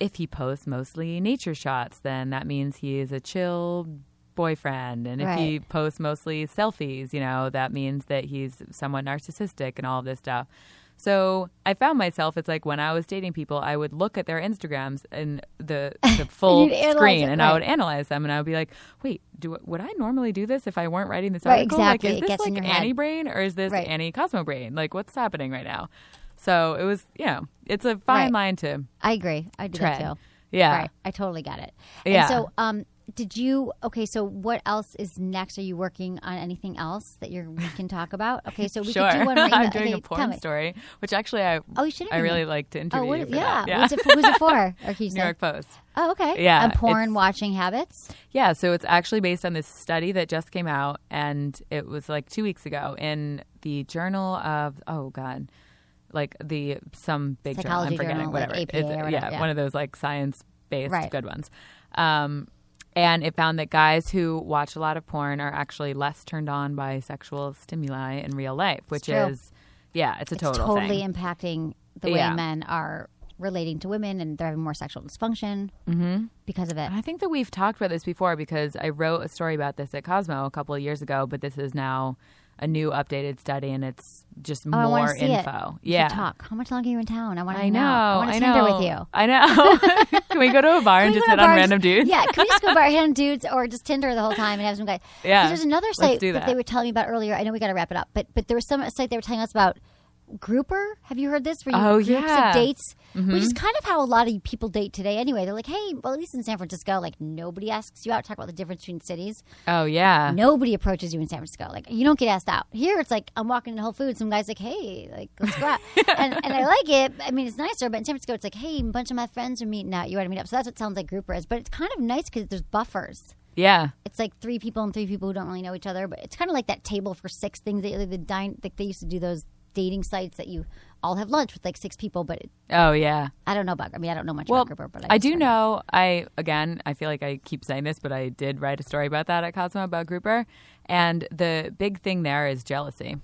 if he posts mostly nature shots, then that means he is a chill boyfriend. And if he posts mostly selfies, you know, that means that he's somewhat narcissistic and all of this stuff. So I found myself, it's like when I was dating people, I would look at their Instagrams and the, the full screen and I would analyze them and I would be like, wait, do would I normally do this if I weren't writing this Right, article? exactly. Like, It is this like your head. Annie brain or is this Right. Annie Cosmo brain? Like, what's happening right now? So it was, you know, it's a fine Right. line to I agree. I do tread. too. Yeah. Right. I totally get it. Yeah. And so, um, did you? Okay. So, what else is next? Are you working on anything else that you we can talk about? Okay. So we sure. could do one. More. I'm doing okay, a porn story, which actually I Oh, you should. I really like to Oh, interview what, you yeah. Yeah. What's it, who's it for? Or New? York Post. Oh, okay. Yeah, And porn watching habits. Yeah, so it's actually based on this study that just came out, and it was like two weeks ago in the Journal of oh god, like the some big journal. Psychology I'm forgetting journal, like whatever. APA It's- or whatever, yeah, yeah. one of those like science based Right. good ones. Um, and it found that guys who watch a lot of porn are actually less turned on by sexual stimuli in real life, which is yeah, it's a It's total totally thing. impacting the way Yeah. men are relating to women, and they're having more sexual dysfunction mm-hmm. because of it. And I think that we've talked about this before because I wrote a story about this at Cosmo a couple of years ago, but this is now a new updated study and it's just Oh, more to see it. info. Yeah. talk. How much longer are you in town? I want to I know. I want to Tinder know. with you. I know. Can we go to a bar and just hit on random dudes? Yeah, can we just go bar hit on dudes or just Tinder the whole time and have some guys? Yeah, There's another site that. that. they were telling me about earlier. I know we got to wrap it up, but but there was some site they were telling us about. Grouper, have you heard this? Where you Oh, groups yeah. Mm-hmm. of dates, which is kind of how a lot of people date today. Anyway, they're like, hey, well, at least in San Francisco, like nobody asks you out. Talk about the difference between cities. Oh yeah. Nobody approaches you in San Francisco. Like you don't get asked out. Here it's like I'm walking into Whole Foods, some guy's like, "Hey, like let's go out," and, and I like it. I mean, it's nicer. But in San Francisco, it's like, "Hey, a bunch of my friends are meeting out. You want to meet up?" So that's what sounds like grouper is. But it's kind of nice because there's buffers. Yeah. It's like three people and three people who don't really know each other. But it's kind of like that table for six things that the dine like they used to do those dating sites that you I'll have lunch with like six people, but it, Oh yeah. I don't know about. I mean, I don't know much Well, about Grouper, but I, I do know. I again, I feel like I keep saying this, but I did write a story about that at Cosmo about Grouper, and the big thing there is jealousy,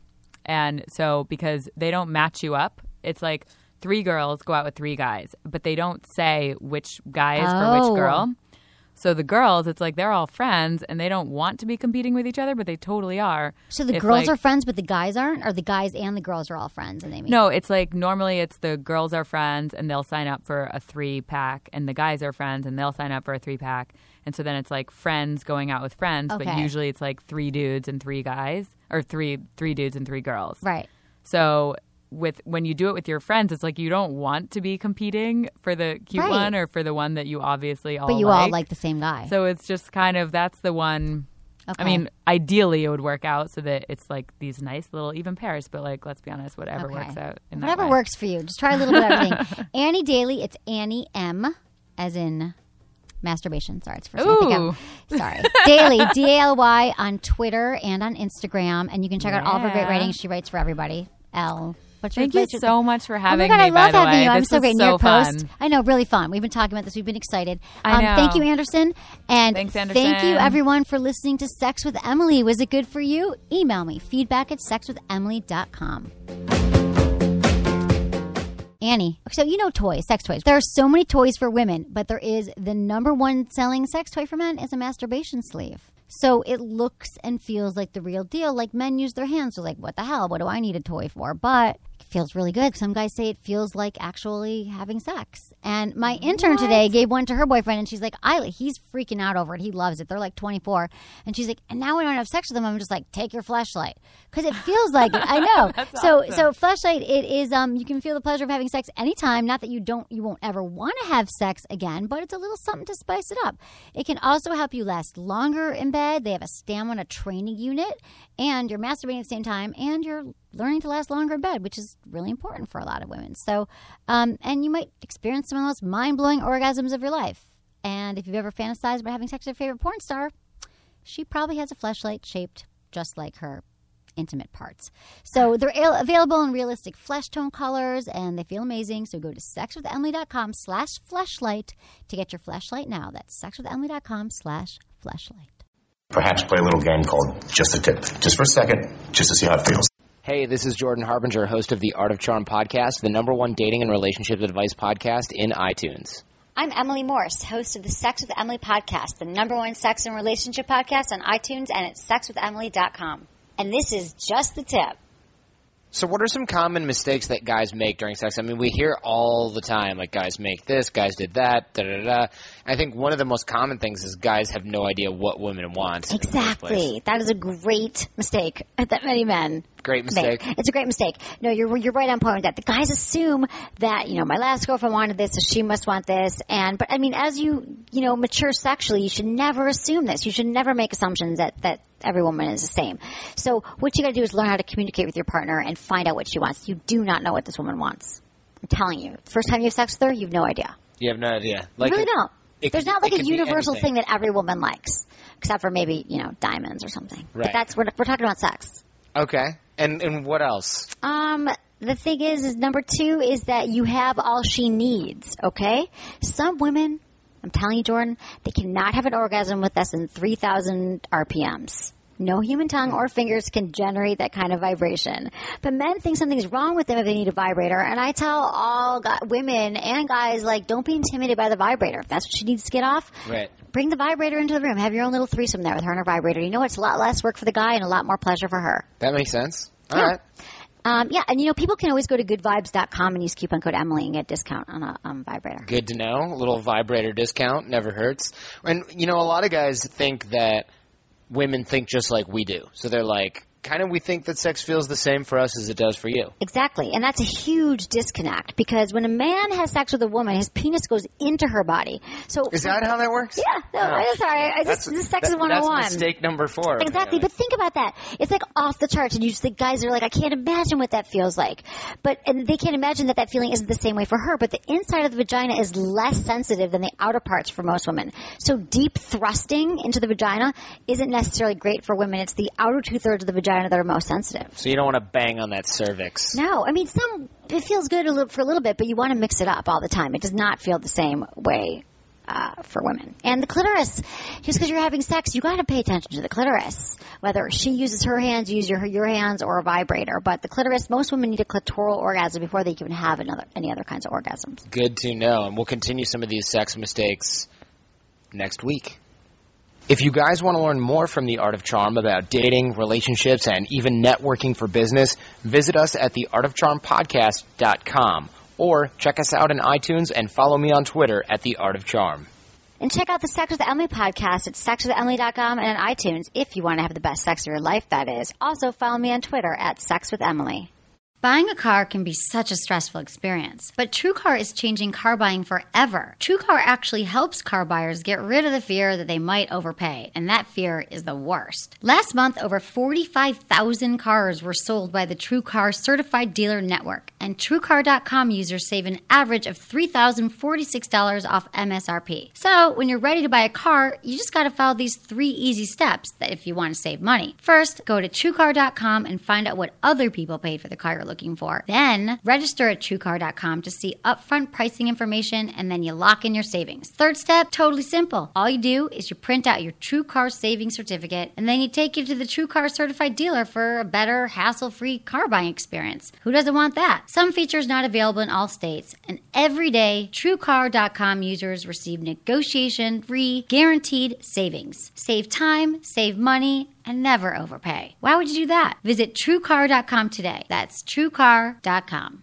and so because they don't match you up, it's like three girls go out with three guys, but they don't say which guy is for Oh. which girl. So the girls, it's like they're all friends and they don't want to be competing with each other, but they totally are. So the If, girls like- are friends, but the guys aren't, or the guys and the girls are all friends, and they meet. No, it's like normally it's the girls are friends and they'll sign up for a three pack, and the guys are friends and they'll sign up for a three pack. And so then it's like friends going out with friends, but usually it's like three dudes and three guys, or three three dudes and three girls. right. So with when you do it with your friends, it's like you don't want to be competing for the cute Right. one or for the one that you obviously all But you like. all like the same guy. So it's just kind of that's the one. okay. I mean, ideally it would work out so that it's like these nice little even pairs. But like, let's be honest, whatever Okay. works out. In that whatever works for you. Just try a little bit of everything. Annie Daly. It's Annie M, as in masturbation. Sorry, it's first Ooh. Sorry, Daly D A L Y on Twitter and on Instagram, and you can check out all of her great Yeah. writing. She writes for everybody. L. Your Thank you so much for having Oh my god, me. I love by the having way. you. I'm This so great. So York Post. fun. I know, really fun. We've been talking about this. We've been excited. I Um, Thank you, Anderson. And Thanks, thank you, everyone, for listening to Sex with Emily. Was it good for you? Email me feedback at sexwithemily.com. Annie, so you know toys, sex toys. There are so many toys for women, but there is the number one selling sex toy for men is a masturbation sleeve. So it looks and feels like the real deal. Like men use their hands. So like, what the hell? What do I need a toy for? But feels really good. Some guys say it feels like actually having sex. And my intern today gave one to her boyfriend, and she's like, I he's freaking out over it. He loves it. They're like 24, and she's like, and now when I don't have sex with them, I'm just like, take your Fleshlight because it feels like it. I know. so so Fleshlight, it is um you can feel the pleasure of having sex anytime. Not that you don't you won't ever want to have sex again, but it's a little something to spice it up. It can also help you last longer in bed. They have a stamina training unit, and you're masturbating at the same time, and you're learning to last longer in bed, which is really important for a lot of women. So, um, and you might experience some of the most mind blowing orgasms of your life. And if you've ever fantasized about having sex with your favorite porn star, she probably has a Fleshlight shaped just like her intimate parts. So they're al- available in realistic flesh tone colors and they feel amazing. So go to sexwithemily.com slash fleshlight to get your Fleshlight now. That's sexwithemily.com slash fleshlight. Perhaps play a little game called Just a Tip. Just for a second, just to see how it feels. Hey, this is Jordan Harbinger, host of the Art of Charm podcast, the number one dating and relationship advice podcast in iTunes. I'm Emily Morse, host of the Sex with Emily podcast, the number one sex and relationship podcast on iTunes and at sexwithemily.com. And this is just the tip. So, what are some common mistakes that guys make during sex? I mean, we hear all the time, like, guys make this, guys did that, da da da. I think one of the most common things is guys have no idea what women want. in the first place. Exactly. That is a great mistake that many men Great mistake. make. It's a great mistake. No, you're you're right on point with that. The guys assume that you know my last girlfriend wanted this, so she must want this. And but I mean, as you you know mature sexually, you should never assume this. You should never make assumptions that that every woman is the same. So what you got to do is learn how to communicate with your partner and find out what she wants. You do not know what this woman wants. I'm telling you. First time you have sex with her, you have no idea. You have no idea. you really don't. it There's could- not like a universal thing that every woman likes, except for maybe you know diamonds or something. Right. But that's we're, we're talking about sex. Okay. And and what else? Um, the thing is, is number two is that you have all she needs. Okay, some women, I'm telling you, Jordan, they cannot have an orgasm with less than 3,000 RPMs. No human tongue or fingers can generate that kind of vibration. But men think something's wrong with them if they need a vibrator. And I tell all women and guys, like, don't be intimidated by the vibrator. If that's what she needs to get off, Right. bring the vibrator into the room. Have your own little threesome there with her and her vibrator. You know, it's a lot less work for the guy and a lot more pleasure for her. That makes sense. All Yeah. right. Um, yeah, and you know, people can always go to goodvibes.com and use coupon code Emily and get a discount on a um, vibrator. Good to know. A little vibrator discount never hurts. And you know, a lot of guys think that women think just like we do. So they're like, kind of, we think that sex feels the same for us as it does for you. Exactly, and that's a huge disconnect because when a man has sex with a woman, his penis goes into her body. So Is that how that works? Yeah, no, Oh. I'm sorry. I just, this is sex that- is 101. That's oh mistake number four. Exactly, but think about that. It's like off the charts, and you just think guys are like, I can't imagine what that feels like. But and they can't imagine that that feeling isn't the same way for her. But the inside of the vagina is less sensitive than the outer parts for most women. So deep thrusting into the vagina isn't necessarily great for women. It's the outer two thirds of the vagina gland that are most sensitive. So you don't want to bang on that cervix. No, I mean some. It feels good a little, for a little bit, but you want to mix it up all the time. It does not feel the same way uh, for women. And the clitoris, just because you're having sex, you got to pay attention to the clitoris. Whether she uses her hands, you use your your hands, or a vibrator. But the clitoris, most women need a clitoral orgasm before they even have another any other kinds of orgasms. Good to know. And we'll continue some of these sex mistakes next week. If you guys want to learn more from the Art of Charm about dating, relationships, and even networking for business, visit us at theartofcharmpodcast.com or check us out on iTunes and follow me on Twitter at The Art of Charm. And check out the Sex with Emily podcast at sexwithemily.com and on iTunes if you want to have the best sex of your life, that is. Also, follow me on Twitter at Sex with Emily. Buying a car can be such a stressful experience, but TrueCar is changing car buying forever. TrueCar actually helps car buyers get rid of the fear that they might overpay, and that fear is the worst. Last month, over 45,000 cars were sold by the TrueCar certified dealer network, and TrueCar.com users save an average of $3,046 off MSRP. So, when you're ready to buy a car, you just got to follow these three easy steps that if you want to save money. First, go to TrueCar.com and find out what other people paid for the car looking for. Then register at TrueCar.com to see upfront pricing information and then you lock in your savings. Third step, totally simple. All you do is you print out your TrueCar savings certificate and then you take it to the TrueCar certified dealer for a better, hassle free car buying experience. Who doesn't want that? Some features not available in all states, and every day, TrueCar.com users receive negotiation free, guaranteed savings. Save time, save money, and never overpay. Why would you do that? Visit TrueCar.com today. That's TrueCar.com.